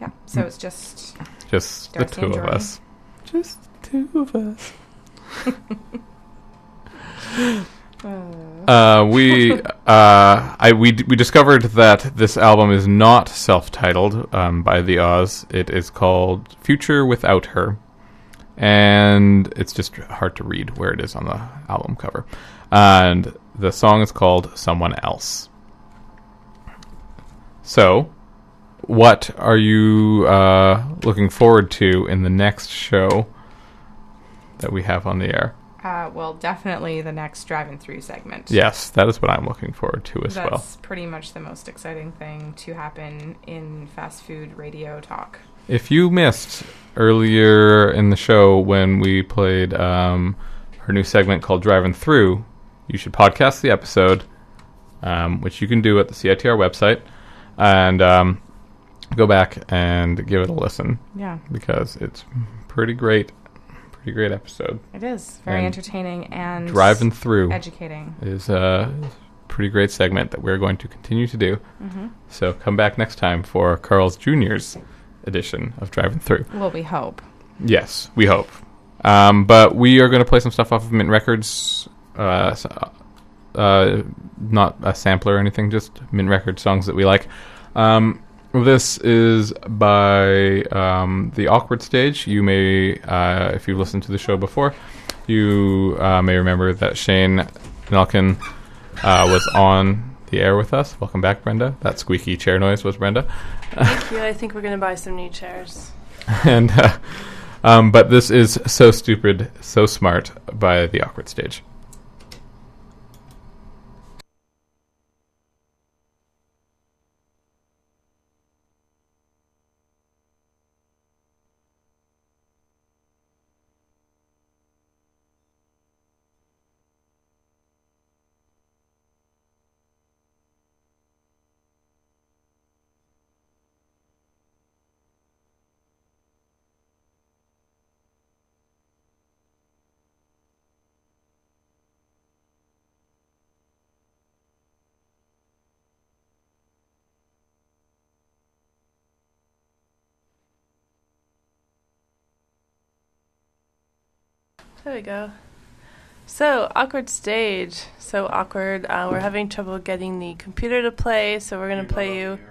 Yeah, so it's just Just the Darcy two and of Jordan. us. Just the two of us. Uh, we uh, I we d- we discovered that this album is not self-titled um, by the Oz. It is called Future Without Her, and it's just hard to read where it is on the album cover. And the song is called Someone Else. So, what are you uh, looking forward to in the next show that we have on the air? uh, well, definitely the next driving through segment. Yes, that is what I'm looking forward to as That's well. That's pretty much the most exciting thing to happen in fast food radio talk. If you missed earlier in the show when we played um, our new segment called Driving Through, you should podcast the episode, um, which you can do at the CITR website, and um, go back and give it a listen. Yeah. Because it's pretty great. Pretty great episode. It is very And entertaining and driving through educating. is a pretty great segment that we're going to continue to do. Mhm. So come back next time for Carl's Junior's edition of Driving Through. Well, we hope. Yes, we hope. Um, but we are going to play some stuff off of Mint Records. Uh, uh, not a sampler or anything, just Mint Records songs that we like. Um, this is by um, The Awkward Stage. You may, uh, if you've listened to the show before, you uh, may remember that Shane Nelken uh, was on the air with us. Welcome back, Brenda. That squeaky chair noise was Brenda. Thank you. I think we're going to buy some new chairs. and uh, um, but this is so stupid, so smart by the awkward stage. We go. So, awkward stage. So awkward. Uh, we're having trouble getting the computer to play, so we're going to play you.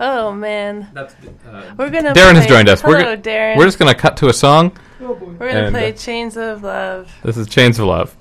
Oh man. That's, We're gonna. Darren play, has joined us. Hello, we're, go- Darren. we're just going to cut to a song. We're gonna and, play uh, "Chains of Love." This is Chains of Love.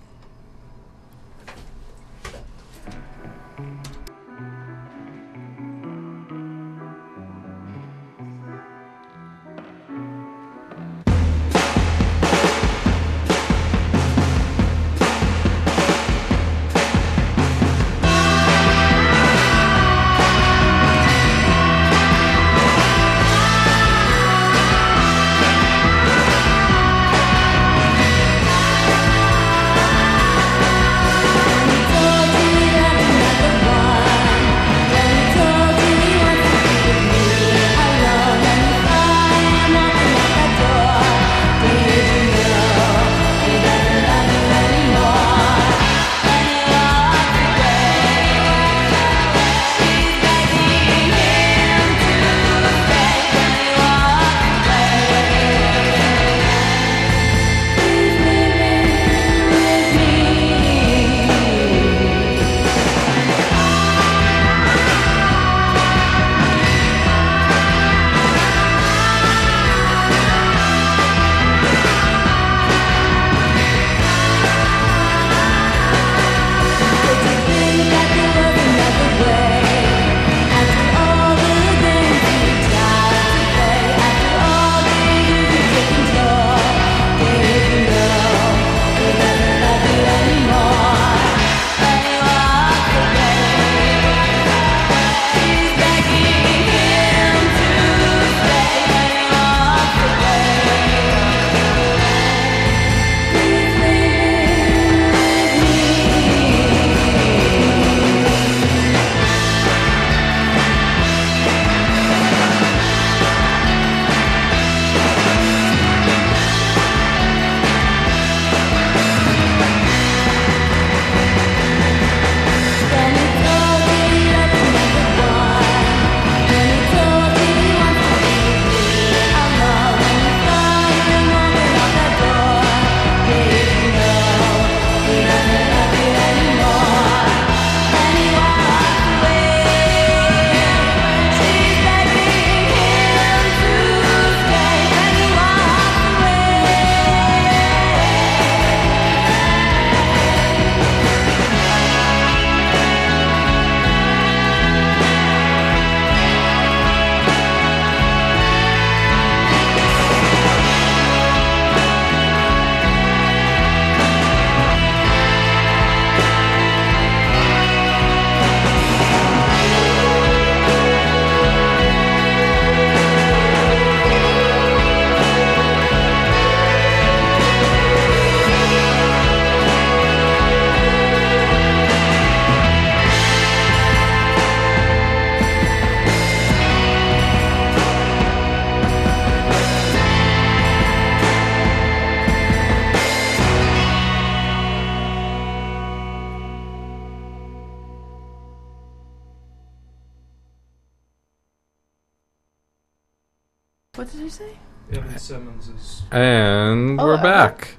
Back.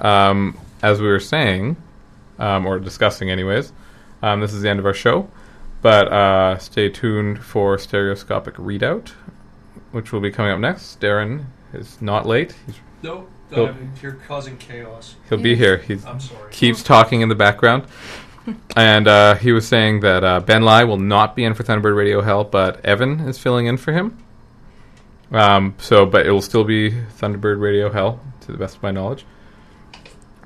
Um, as we were saying, um, or discussing, anyways, um, this is the end of our show. But uh, stay tuned for Stereoscopic Redoubt, which will be coming up next. Darren is not late. He's, Nope, he'll, I'm here causing chaos. he'll be here. He keeps talking in the background. and uh, he was saying that uh, Ben Lai will not be in for Thunderbird Radio Hell, but Evan is filling in for him. Um, so, but it will still be Thunderbird Radio Hell, to the best of my knowledge.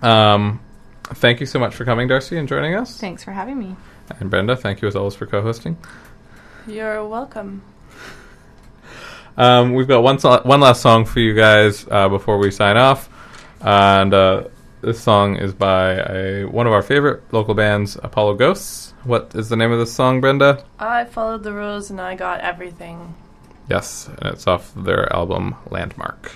Um, thank you so much for coming, Darcy, and joining us. Thanks for having me. And Brenda, thank you as always for co-hosting. You're welcome. Um, we've got one so- one last song for you guys uh, before we sign off, and uh, this song is by a, one of our favorite local bands, Apollo Ghosts. What is the name of this song, Brenda? I followed the rules and I got everything. Yes, and it's off their album Landmark.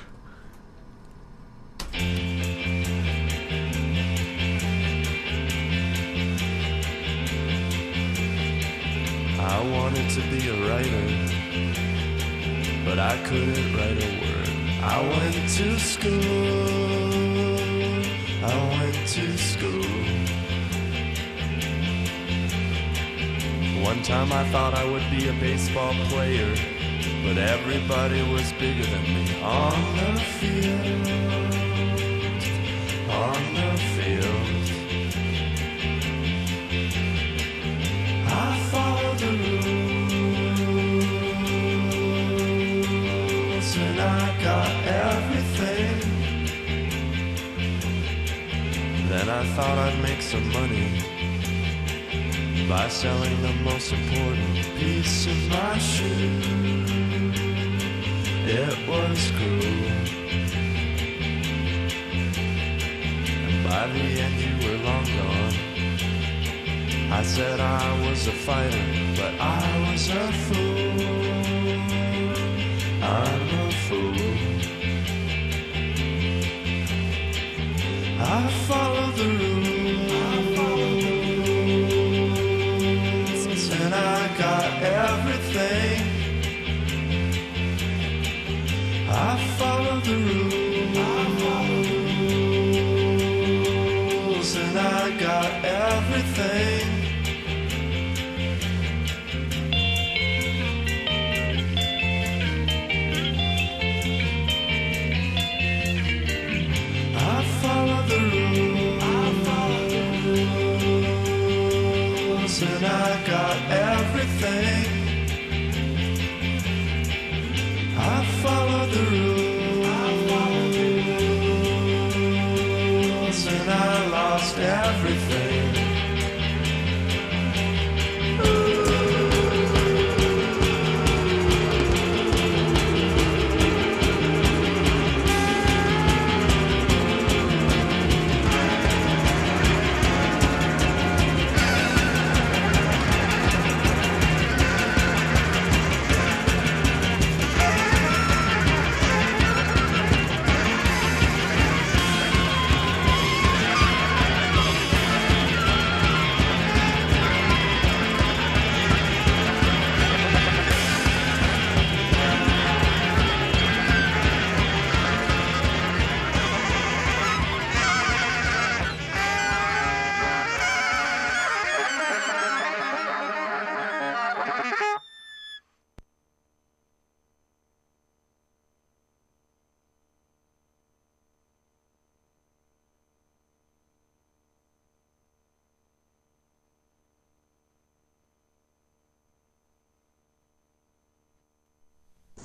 I wanted to be a writer, but I couldn't write a word. I went to school. I went to school. One time I thought I would be a baseball player, but everybody was bigger than me on the field. On the field. I followed the rules and I got everything. Then I thought I'd make some money by selling the most important piece of my shoe. It was cruel. And by the end, you were long gone. I said I was a fighter, but I was a fool. I'm a fool. I follow the rules,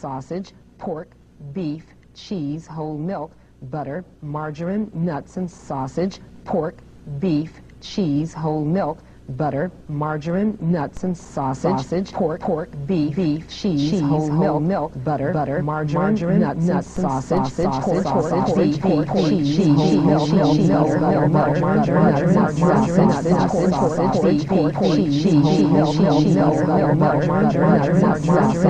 sausage, pork, beef, cheese, whole milk, butter, margarine, nuts and sausage, pork, beef, cheese, whole milk, butter, margarine, nuts and sausage, sausage pork, pork, beef, beef, cheese, cheese whole whole milk, milk, butter, butter, margarine, margarine nuts, nuts, and sausage, sausage, pork, sausage, beef, beef, cheese, cheese, whole milk, milk, milk, butter, butter, margarine, nuts, sausage, sausage, beef, beef, cheese, whole milk, milk, butter, margarine, nuts, sausage,